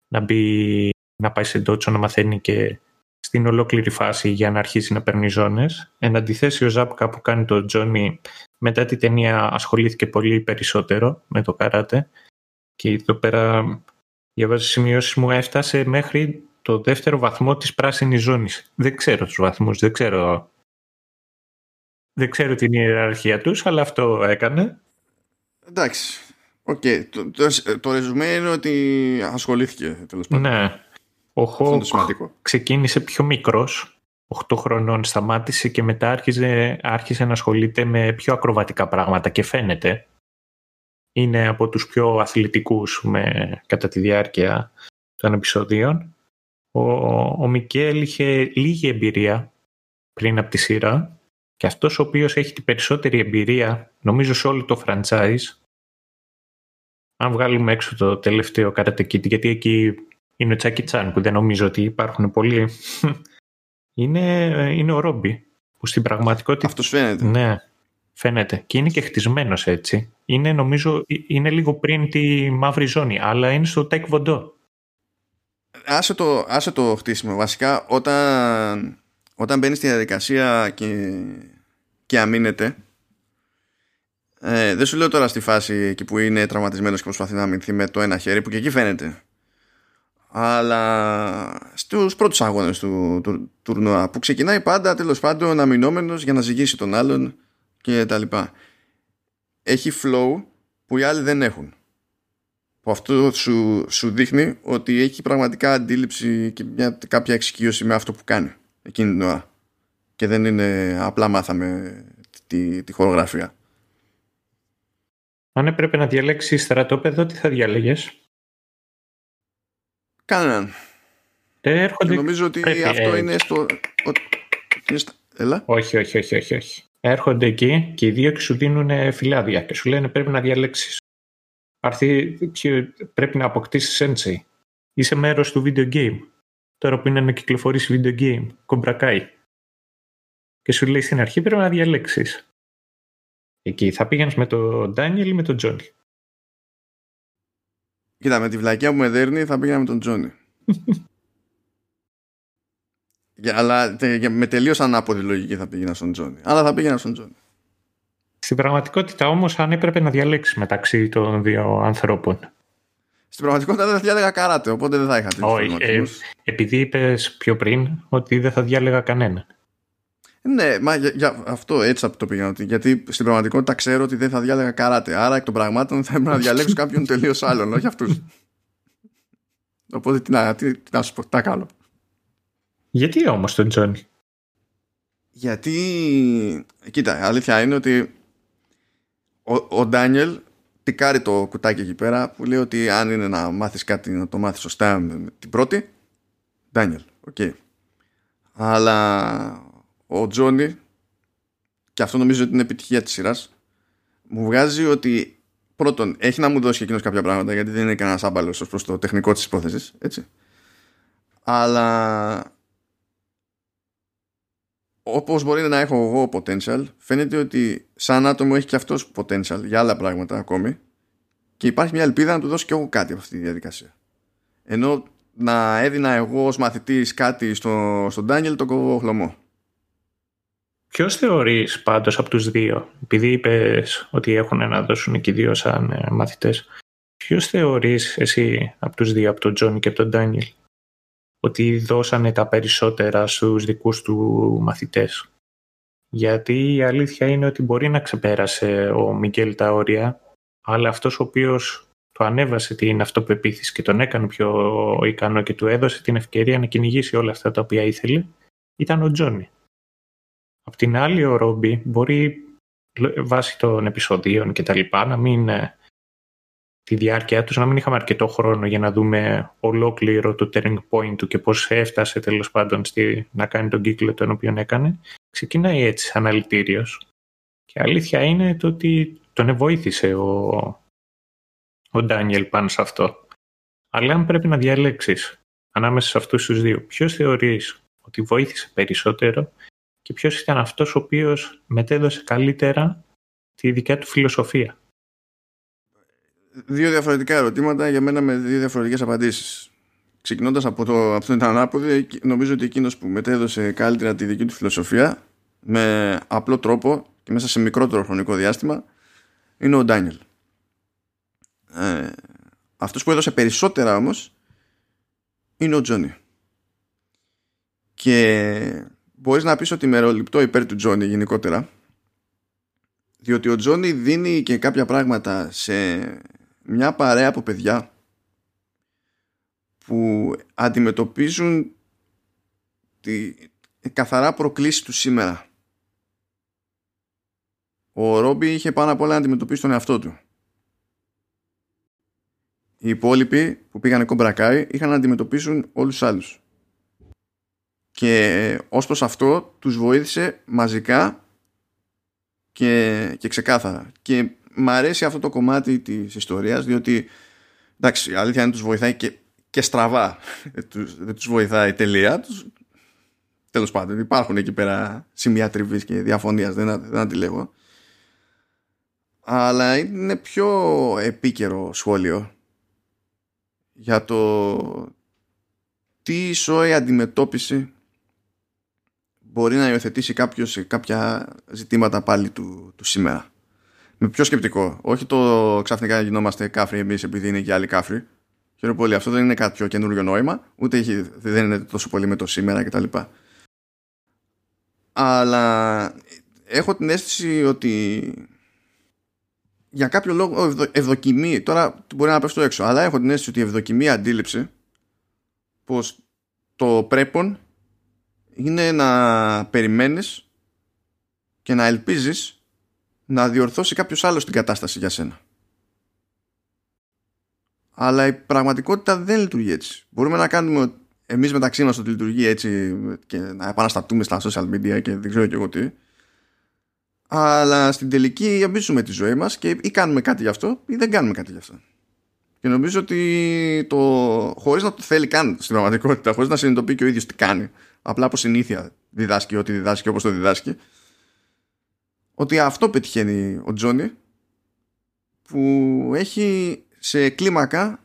να, μπει, να πάει σε ντότσο να μαθαίνει και στην ολόκληρη φάση για να αρχίσει να παίρνει ζώνες. Εν αντιθέσει ο Ζάπκα που κάνει το Τζόνι μετά τη ταινία ασχολήθηκε πολύ περισσότερο με το καράτε και εδώ πέρα διαβάζω σημειώσεις μου έφτασε μέχρι το δεύτερο βαθμό της πράσινης ζώνης. Δεν ξέρω τους βαθμούς, δεν ξέρω, δεν ξέρω την ιεραρχία τους, αλλά αυτό έκανε. Εντάξει. OK. Okay. Το, το, το ρεζουμέ είναι ότι ασχολήθηκε τέλος πάντων. Ναι. Ο Χοκ ξεκίνησε πιο μικρός. 8 χρονών σταμάτησε και μετά άρχισε, άρχισε να ασχολείται με πιο ακροβατικά πράγματα και φαίνεται. Είναι από τους πιο αθλητικούς με, κατά τη διάρκεια των επεισοδίων. Ο, ο Μικέλ είχε λίγη εμπειρία πριν από τη σειρά και αυτός ο οποίος έχει την περισσότερη εμπειρία, νομίζω σε όλο το franchise, αν βγάλουμε έξω το τελευταίο Karate Kid, γιατί εκεί είναι ο Τσάκι Τσάν που δεν νομίζω ότι υπάρχουν πολλοί, είναι, είναι ο Ρόμπι, που στην πραγματικότητα... Αυτός φαίνεται. Ναι, φαίνεται. Και είναι και χτισμένος έτσι. Είναι νομίζω, είναι λίγο πριν τη μαύρη ζώνη, αλλά είναι στο Τεκ Βοντό. Άσε το, άσε το χτίσιμο. Βασικά, όταν, όταν μπαίνει στη διαδικασία και και αμήνεται. Ε, δεν σου λέω τώρα στη φάση εκεί που είναι τραυματισμένος και προσπαθεί να αμυνθεί με το ένα χέρι που και εκεί φαίνεται. Αλλά στους πρώτους αγώνες του, του, τουρνουά που ξεκινάει πάντα τέλος πάντων αμυνόμενος για να ζυγίσει τον άλλον και τα λοιπά. Έχει flow που οι άλλοι δεν έχουν. Που αυτό σου, σου δείχνει ότι έχει πραγματικά αντίληψη και μια, κάποια εξοικείωση με αυτό που κάνει εκείνη την ώρα και δεν είναι απλά μάθαμε τη, τη χορογραφία. Αν έπρεπε να διαλέξεις στρατόπεδο, τι θα διάλεγες; Κανέναν. Έρχονται... νομίζω ότι αυτό είναι στο... Έλα. Όχι, όχι, όχι, όχι, όχι. Έρχονται εκεί και οι δύο και σου δίνουν φυλάδια και σου λένε πρέπει να διαλέξεις. Αρθεί, πρέπει να αποκτήσεις sensei. Είσαι μέρος του video game. Τώρα που είναι να κυκλοφορήσει video game. Κομπρακάει και σου λέει στην αρχή πρέπει να διαλέξεις. Εκεί θα πήγαινες με τον Ντάνιελ ή με τον Τζόνι. Κοίτα, με τη βλακιά που με δέρνει θα πήγαινα με τον Τζόνι. αλλά με τελείως ανάποδη λογική θα πήγαινα στον Τζόνι. Αλλά θα πήγαινα στον Τζόνι. Στην πραγματικότητα όμως, αν έπρεπε να διαλέξεις μεταξύ των δύο ανθρώπων. Στην πραγματικότητα δεν θα διάλεγα καράτε, οπότε δεν θα είχα τέτοιους ε, Επειδή είπες πιο πριν ότι δεν θα διάλεγα κανένα. Ναι, μα για, για αυτό έτσι το πήγα. Γιατί στην πραγματικότητα ξέρω ότι δεν θα διάλεγα καράτε. Άρα εκ των πραγμάτων θα έπρεπε να διαλέξω κάποιον τελείως άλλον, όχι αυτούς. Οπότε τι να, τι, τι να σου πω, τα κάνω. Γιατί όμως τον Τζόνι; Γιατί, κοίτα, αλήθεια είναι ότι ο, ο Ντάνιελ τικάρει το κουτάκι εκεί πέρα που λέει ότι αν είναι να μάθεις κάτι να το μάθεις σωστά με την πρώτη Ντάνιελ, ok. Okay. Αλλά ο Τζόνι και αυτό νομίζω ότι είναι επιτυχία της σειράς μου βγάζει ότι πρώτον έχει να μου δώσει και εκείνος κάποια πράγματα γιατί δεν είναι κανένας άμπαλος ως προς το τεχνικό της υπόθεσης έτσι αλλά όπως μπορεί να έχω εγώ potential φαίνεται ότι σαν άτομο έχει και αυτός potential για άλλα πράγματα ακόμη και υπάρχει μια ελπίδα να του δώσει και εγώ κάτι από αυτή τη διαδικασία. Ενώ να έδινα εγώ ως μαθητής κάτι στο, στον Ντάνιελ τον κόβω χλωμό. Ποιος θεωρείς πάντως από τους δύο, επειδή είπες ότι έχουν να δώσουν και οι δύο σαν ε, μαθητές, ποιος θεωρείς εσύ από τους δύο, από τον Τζόνι και από τον Ντάνιελ, ότι δώσανε τα περισσότερα στους δικούς του μαθητές. Γιατί η αλήθεια είναι ότι μπορεί να ξεπέρασε ο Μιγγέλ τα όρια, αλλά αυτός ο οποίος το ανέβασε την αυτοπεποίθηση και τον έκανε πιο ικανό και του έδωσε την ευκαιρία να κυνηγήσει όλα αυτά τα οποία ήθελε, ήταν ο Τζόνι. Απ' την άλλη ο Ρόμπι μπορεί βάσει των επεισοδίων και τα λοιπά να μην ε, τη διάρκεια τους να μην είχαμε αρκετό χρόνο για να δούμε ολόκληρο το turning point του και πώς έφτασε τέλος πάντων στη, να κάνει τον κύκλο τον οποίο έκανε. Ξεκινάει έτσι αναλυτήριος. Και αλήθεια είναι το ότι τον βοήθησε ο, ο Ντάνιελ πάνω σε αυτό. Αλλά αν πρέπει να διαλέξεις ανάμεσα σε αυτούς τους δύο, ποιος θεωρείς ότι βοήθησε περισσότερο και ποιος ήταν αυτός ο οποίος μετέδωσε καλύτερα τη δικιά του φιλοσοφία; Δύο διαφορετικά ερωτήματα για μένα με δύο διαφορετικές απαντήσεις. Ξεκινώντας από, το, από τον ανάποδο, νομίζω ότι εκείνος που μετέδωσε καλύτερα τη δική του φιλοσοφία με απλό τρόπο και μέσα σε μικρότερο χρονικό διάστημα είναι ο Ντάνιελ. Ε, αυτός που έδωσε περισσότερα όμως είναι ο Τζόνι. Και μπορείς να πεις ότι μεροληπτώ υπέρ του Τζόνι γενικότερα διότι ο Τζόνι δίνει και κάποια πράγματα σε μια παρέα από παιδιά που αντιμετωπίζουν τη καθαρά προκλήση τους σήμερα. Ο Ρόμπι είχε πάνω απ' όλα να αντιμετωπίσει τον εαυτό του. Οι υπόλοιποι που πήγαν κομπρακάι είχαν να αντιμετωπίσουν όλους τους άλλους. Και ως προς αυτό τους βοήθησε μαζικά και, και ξεκάθαρα. Και μ' αρέσει αυτό το κομμάτι της ιστορίας διότι εντάξει η αλήθεια είναι τους βοηθάει και, και στραβά. Δεν τους βοηθάει τελεία τους, τέλος πάντων υπάρχουν εκεί πέρα σημεία τριβής και διαφωνίας δεν, δεν αντιλέγω. Αλλά είναι πιο επίκαιρο σχόλιο για το τι ισόη αντιμετώπιση μπορεί να υιοθετήσει κάποιος σε κάποια ζητήματα πάλι του, του σήμερα με πιο σκεπτικό. Όχι το ξαφνικά γινόμαστε κάφροι εμείς επειδή είναι και άλλοι κάφροι. Χαίρομαι πολύ. Αυτό δεν είναι κάτι πιο καινούριο νόημα, ούτε έχει, δεν είναι τόσο πολύ με το σήμερα κτλ. Αλλά έχω την αίσθηση ότι για κάποιο λόγο ευδοκιμή, τώρα μπορεί να πέφτω έξω, αλλά έχω την αίσθηση ότι η ευδοκιμή αντίληψη πως το πρέπον είναι να περιμένεις και να ελπίζεις να διορθώσει κάποιος άλλος την κατάσταση για σένα. Αλλά η πραγματικότητα δεν λειτουργεί έτσι. Μπορούμε να κάνουμε εμείς μεταξύ μας ότι λειτουργεί έτσι και να επαναστατούμε στα social media και δεν ξέρω και εγώ τι. Αλλά στην τελική εμπίζουμε τη ζωή μας και ή κάνουμε κάτι γι' αυτό ή δεν κάνουμε κάτι γι' αυτό. Και νομίζω ότι το χωρίς να το θέλει καν στην πραγματικότητα, χωρίς να συνειδητοποιεί και ο ίδιος τι κάνει, απλά από συνήθεια διδάσκει ό,τι διδάσκει όπως το διδάσκει, ότι αυτό πετυχαίνει ο Τζόνι που έχει σε κλίμακα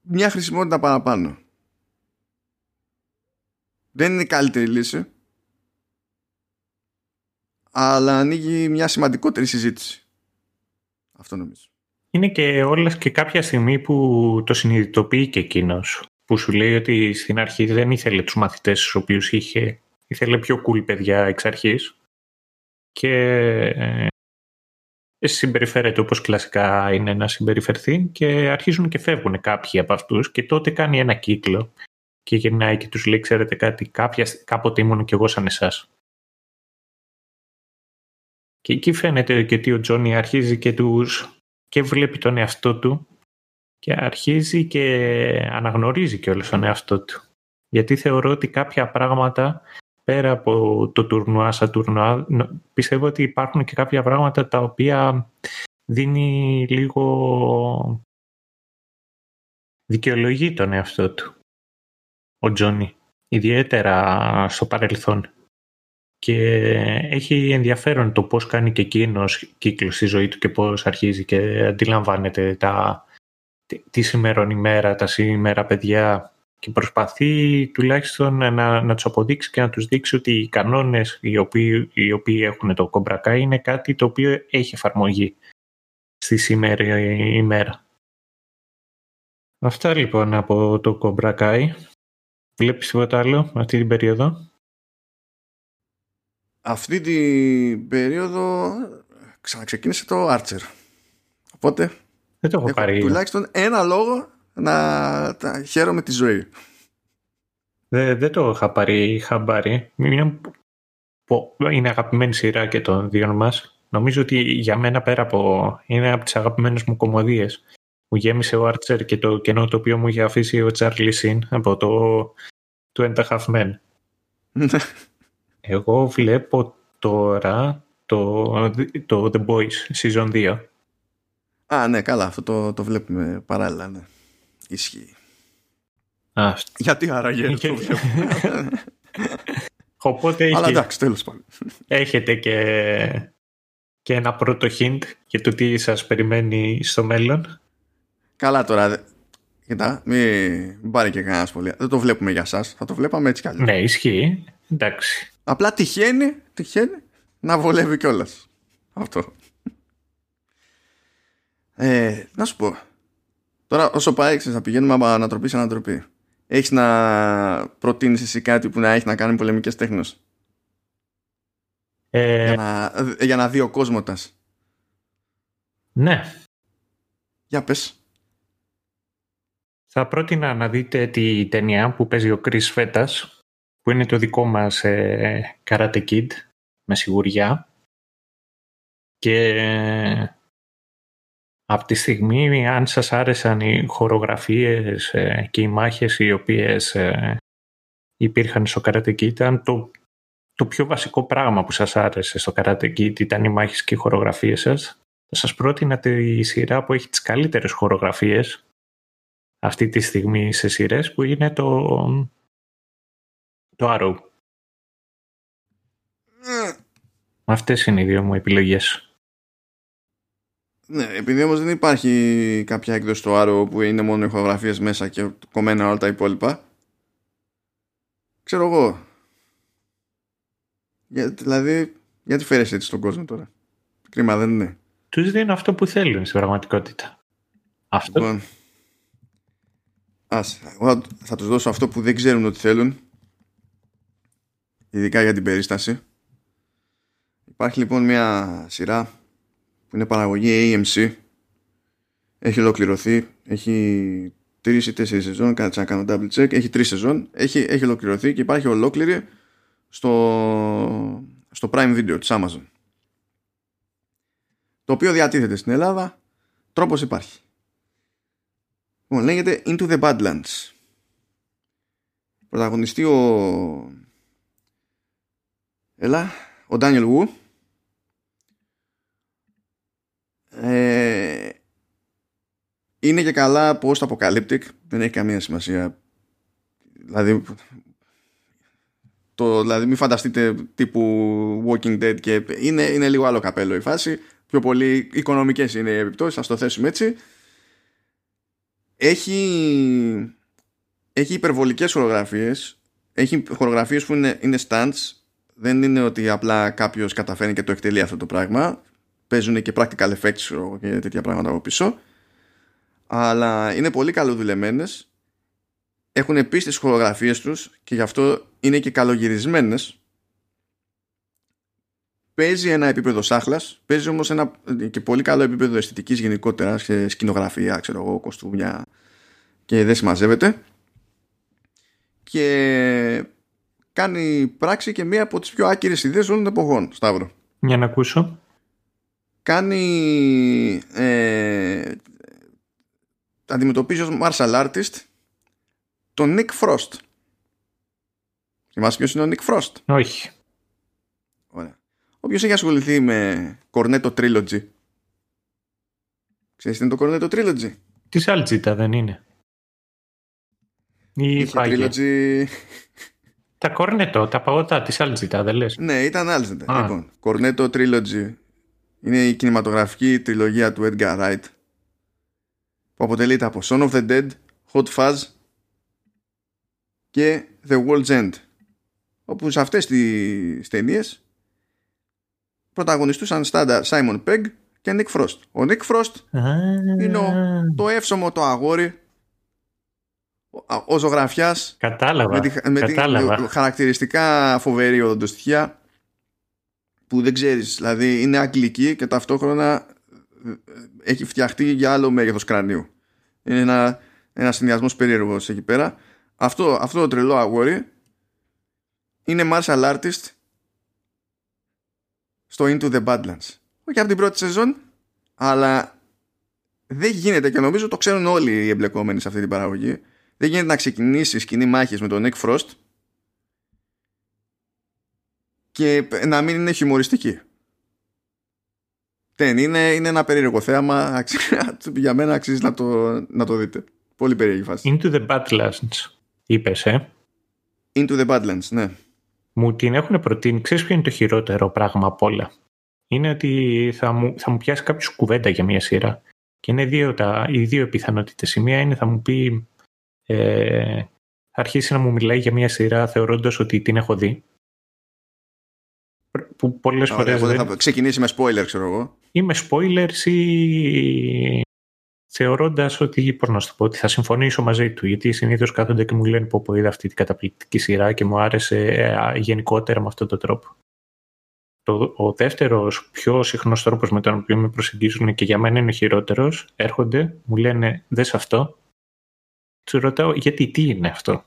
μια χρησιμότητα παραπάνω. Δεν είναι η καλύτερη λύση αλλά ανοίγει μια σημαντικότερη συζήτηση. Αυτό νομίζω. Είναι και όλες και κάποια στιγμή που το συνειδητοποιεί και εκείνος. Που σου λέει ότι στην αρχή δεν ήθελε τους μαθητές στους οποίους είχε ήθελε πιο cool παιδιά εξ αρχής και ε, συμπεριφέρεται όπως κλασικά είναι να συμπεριφερθεί και αρχίζουν και φεύγουν κάποιοι από αυτούς και τότε κάνει ένα κύκλο και γυρνάει και τους λέει ξέρετε κάτι κάποια, κάποτε ήμουν κι εγώ σαν εσάς. Και εκεί φαίνεται και ότι ο Τζόνι αρχίζει και τους και βλέπει τον εαυτό του και αρχίζει και αναγνωρίζει και όλο τον εαυτό του. Γιατί θεωρώ ότι κάποια πράγματα πέρα από το τουρνουά σαν τουρνουά πιστεύω ότι υπάρχουν και κάποια πράγματα τα οποία δίνει λίγο δικαιολογεί τον εαυτό του ο Τζόνι ιδιαίτερα στο παρελθόν. Και έχει ενδιαφέρον το πώς κάνει και εκείνος κύκλος στη ζωή του και πώς αρχίζει και αντιλαμβάνεται τα, τη σημερών ημέρα, τα σήμερα παιδιά και προσπαθεί τουλάχιστον να, να τους αποδείξει και να τους δείξει ότι οι κανόνες οι οποίοι, οι οποίοι έχουν το κομπρακά είναι κάτι το οποίο έχει εφαρμογή στη σήμερα ημέρα. Αυτά λοιπόν από το κομπρακάι. Βλέπεις τίποτα άλλο αυτή την περίοδο; Αυτή την περίοδο ξαναξεκίνησε το Archer. Οπότε δεν το έχω, πάρει. τουλάχιστον ένα λόγο να τα χαίρομαι τη ζωή. Δεν, δεν το είχα πάρει χαμπάρι. Είναι, είναι αγαπημένη σειρά και των δύο μας. Νομίζω ότι για μένα πέρα από... είναι από τις αγαπημένες μου κομμωδίες. Μου γέμισε ο Archer και το κενό το οποίο μου είχε αφήσει ο Charlie Sin από το του End Half Men. Εγώ βλέπω τώρα το, το The Boys Season 2. Α, ναι, καλά, αυτό το, το βλέπουμε παράλληλα, ναι. Ισχύει. Α, Γιατί άραγε το βλέπουμε. Οπότε έχει, Αλλά εντάξει, τέλος πάντων. Έχετε και, και ένα πρώτο hint για το τι σας περιμένει στο μέλλον. Καλά τώρα, Κοιτά, μην πάρει και κανένα πολύ. Δεν το βλέπουμε για σας, θα το βλέπαμε έτσι κι αλλιώς. Ναι, ισχύει. Εντάξει. Απλά τυχαίνει, τυχαίνει να βολεύει κιόλας. Αυτό. Ε, να σου πω. Τώρα όσο πάει να πηγαίνουμε από ανατροπή σε ανατροπή. Έχεις να προτείνεις εσύ κάτι που να έχει να κάνει πολεμικές τέχνες; Ε... Για, να, για να δει ο κόσμοτας. Ναι. Για πες. Θα πρότεινα να δείτε τη ταινία που παίζει ο Chris Φέτας που είναι το δικό μας ε, Karate Kid, με σιγουριά. Και από τη στιγμή, αν σας άρεσαν οι χορογραφίες ε, και οι μάχες οι οποίες ε, υπήρχαν στο Karate Kid, ήταν το, το πιο βασικό πράγμα που σας άρεσε στο Karate Kid ήταν οι μάχες και οι χορογραφίες σας. Θα σας πρότεινα τη σειρά που έχει τις καλύτερες χορογραφίες αυτή τη στιγμή σε σειρές που είναι το το Arrow. Mm. Αυτές είναι οι δύο μου επιλογές. Ναι, επειδή όμως δεν υπάρχει κάποια έκδοση στο Arrow που είναι μόνο ηχογραφίες μέσα και κομμένα όλα τα υπόλοιπα ξέρω εγώ. Για, δηλαδή γιατί φέρεις έτσι στον κόσμο τώρα; Κρίμα δεν είναι. Τους δίνουν αυτό που θέλουν στην πραγματικότητα. Αυτό. Λοιπόν, ας, θα τους δώσω αυτό που δεν ξέρουν ότι θέλουν ειδικά για την περίσταση. Υπάρχει λοιπόν μια σειρά που είναι παραγωγή AMC. Έχει ολοκληρωθεί. Έχει τρεις ή τέσσερις σεζόν. Κάτσε να κάνω double check. Έχει τρεις σεζόν. Έχει, έχει ολοκληρωθεί και υπάρχει ολόκληρη στο, στο Prime Video της Amazon. Το οποίο διατίθεται στην Ελλάδα. Τρόπος υπάρχει. Λοιπόν, λέγεται Into the Badlands. Πρωταγωνιστεί ο Έλα, ο Ντάνιελ Βου. Ε, είναι και καλά post-apocalyptic. Δεν έχει καμία σημασία. Δηλαδή, το, δηλαδή μην φανταστείτε τύπου Walking Dead και είναι, είναι λίγο άλλο καπέλο η φάση. Πιο πολύ οικονομικές είναι οι επιπτώσεις, ας το θέσουμε έτσι. Έχει, έχει υπερβολικές χορογραφίες. Έχει χορογραφίες που είναι, είναι stunts δεν είναι ότι απλά κάποιος καταφέρνει και το εκτελεί αυτό το πράγμα. Παίζουν και practical effects και τέτοια πράγματα από πίσω. Αλλά είναι πολύ καλοδουλεμένες. Έχουν επίση τις χορογραφίες τους και γι' αυτό είναι και καλογυρισμένες. παίζει ένα επίπεδο σάχλας, παίζει όμως ένα και πολύ καλό επίπεδο αισθητικής γενικότερα σε σκηνογραφία, ξέρω εγώ, κοστούμια και δεν συμμαζεύεται και κάνει πράξη και μία από τις πιο άκυρες ιδέες όλων των εποχών, Σταύρο. Για να ακούσω. Κάνει ε, αντιμετωπίζει ως martial artist τον Nick Frost. Θυμάσαι ποιος είναι ο Nick Frost? Όχι. Ωραία. Όποιος έχει ασχοληθεί με Cornetto Trilogy. Ξέρεις τι είναι το Cornetto Trilogy? Τη Άλτζιτα δεν είναι. Ή Είχε Trilogy... Τα Κορνέτο, τα παγωτά τη Άλτζιτα, δεν λες; Ναι, ήταν Άλτζιτα. Λοιπόν, Cornetto Trilogy είναι η κινηματογραφική τριλογία του Edgar Wright που αποτελείται από Son of the Dead, Hot Fuzz και The World's End όπου σε αυτές τις ταινίες πρωταγωνιστούσαν στάντα Simon Pegg και Nick Frost. Ο Nick Frost είναι το εύσωμο το αγόρι ο ζωγραφιάς κατάλαβα, με, τη, με κατάλαβα. χαρακτηριστικά φοβερή οδοντοστοιχεία που δεν ξέρεις. Δηλαδή είναι αγγλική και ταυτόχρονα έχει φτιαχτεί για άλλο μέγεθος κρανίου. Είναι ένα, ένας συνδυασμός περίεργος εκεί πέρα. Αυτό, αυτό το τρελό αγόρι είναι martial artist στο Into the Badlands. Όχι από την πρώτη σεζόν αλλά δεν γίνεται και νομίζω το ξέρουν όλοι οι εμπλεκόμενοι σε αυτή την παραγωγή. Δεν γίνεται να ξεκινήσεις σκηνή μάχης με τον Nick Frost και να μην είναι χιουμοριστική. Δεν είναι, είναι ένα περίεργο θέαμα. Για μένα αξίζει να το, να το δείτε. Πολύ περίεργη φάση. Into the Badlands, είπες, ε; Into the Badlands, ναι. Μου την έχουν προτείνει. Ξέρεις ποιο είναι το χειρότερο πράγμα απ' όλα; Είναι ότι θα μου, θα μου πιάσει κάποιος κουβέντα για μια σειρά. Και είναι δύο τα, οι δύο πιθανότητες. Η μία είναι θα μου πει. Ε, θα αρχίσει να μου μιλάει για μια σειρά θεωρώντας ότι την έχω δει που πολλές φορές δεν... θα ξεκινήσει με spoiler ξέρω εγώ. Ή με spoilers ή θεωρώντας ότι, πώς να σου πω, ότι θα συμφωνήσω μαζί του γιατί συνήθως κάθονται και μου λένε πω πω είδα αυτή την καταπληκτική σειρά και μου άρεσε ε, γενικότερα με αυτόν τον τρόπο. Το, ο δεύτερος πιο συχνός τρόπος με τον οποίο με προσεγγίζουν και για μένα είναι ο χειρότερος έρχονται, μου λένε δες αυτό τους ρωτάω γιατί τι είναι αυτό;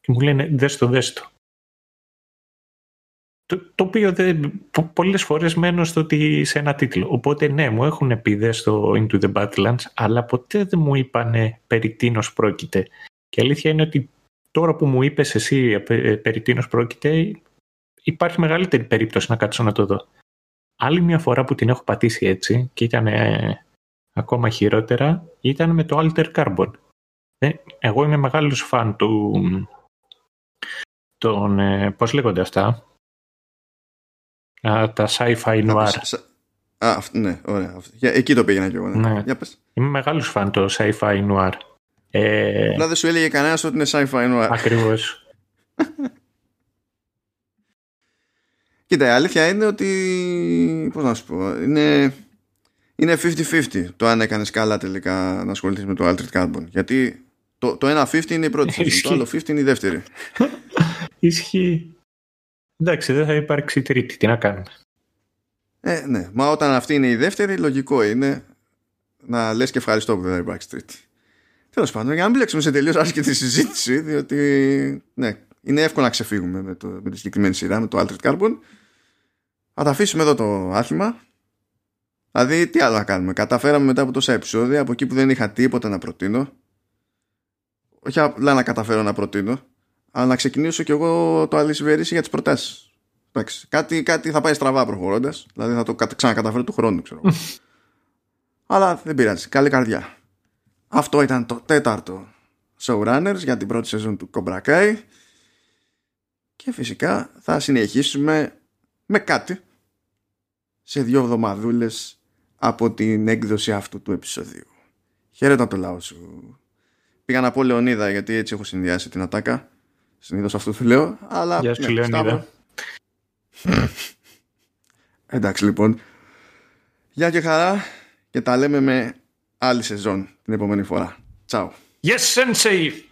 Και μου λένε δες το δες το το, το οποίο δεν, πολλές φορές μένω στο ότι σε ένα τίτλο. Οπότε ναι, μου έχουν πει στο Into the Badlands, αλλά ποτέ δεν μου είπανε περί τίνος πρόκειται. Και αλήθεια είναι ότι τώρα που μου είπες εσύ ε, περί τίνος πρόκειται, υπάρχει μεγαλύτερη περίπτωση να κάτσω να το δω. Άλλη μια φορά που την έχω πατήσει έτσι και ήταν ε, ακόμα χειρότερα, ήταν με το Alter Carbon. Ε, εγώ είμαι μεγάλος φαν του... Τον, ε, πώς λέγονται αυτά, Α, τα sci-fi noir. Α, ναι, ωραία. Εκεί το πήγαινα κι εγώ. Ναι. ναι. Για πες. Είμαι μεγάλος φαν το sci-fi noir. Ε... δεν σου έλεγε κανένας ότι είναι sci-fi noir. Ακριβώς. Κοίτα, η αλήθεια είναι ότι. Πώς να σου πω. Είναι, είναι 50-50 το αν έκανες καλά τελικά να ασχοληθείς με το Altered Carbon. Γιατί το, το ένα 50 είναι η πρώτη σεζόν, το άλλο 50 είναι η δεύτερη. Ισχύει. Εντάξει, δεν θα υπάρξει τρίτη. Τι να κάνουμε. Ε, ναι. Μα όταν αυτή είναι η δεύτερη, λογικό είναι να λες και ευχαριστώ που δεν θα υπάρξει τρίτη. Τέλος πάντων, για να μην μπλέξουμε σε τελείως άσχετη συζήτηση, διότι ναι, είναι εύκολο να ξεφύγουμε με, το, με τη συγκεκριμένη σειρά, με το Altered Carbon. Θα τα αφήσουμε εδώ το άθλημα. Δηλαδή, τι άλλο να κάνουμε. Καταφέραμε μετά από τόσα επεισόδια, από εκεί που δεν είχα τίποτα να προτείνω. Όχι απλά να καταφέρω να προτείνω, αλλά να ξεκινήσω κι εγώ το αλυσβερίσι για τις προτάσεις. Κάτι, κάτι θα πάει στραβά προχωρώντας. Δηλαδή θα το ξανακαταφέρω του χρόνου, ξέρω. αλλά δεν πειράζει. Καλή καρδιά. Αυτό ήταν το τέταρτο Showrunners για την πρώτη σεζόν του Cobra Kai. Και φυσικά θα συνεχίσουμε με κάτι σε δύο εβδομαδούλες από την έκδοση αυτού του επεισοδίου. Χαίρετα το λαό σου. Πήγα να πω Λεωνίδα γιατί έτσι έχω συνδυάσει την ατάκα. Συνήθως αυτό του λέω. Αλλά, Γεια σου ναι, Εντάξει λοιπόν. Γεια και χαρά και τα λέμε με άλλη σεζόν την επόμενη φορά. Τσάου. Yes, Sensei!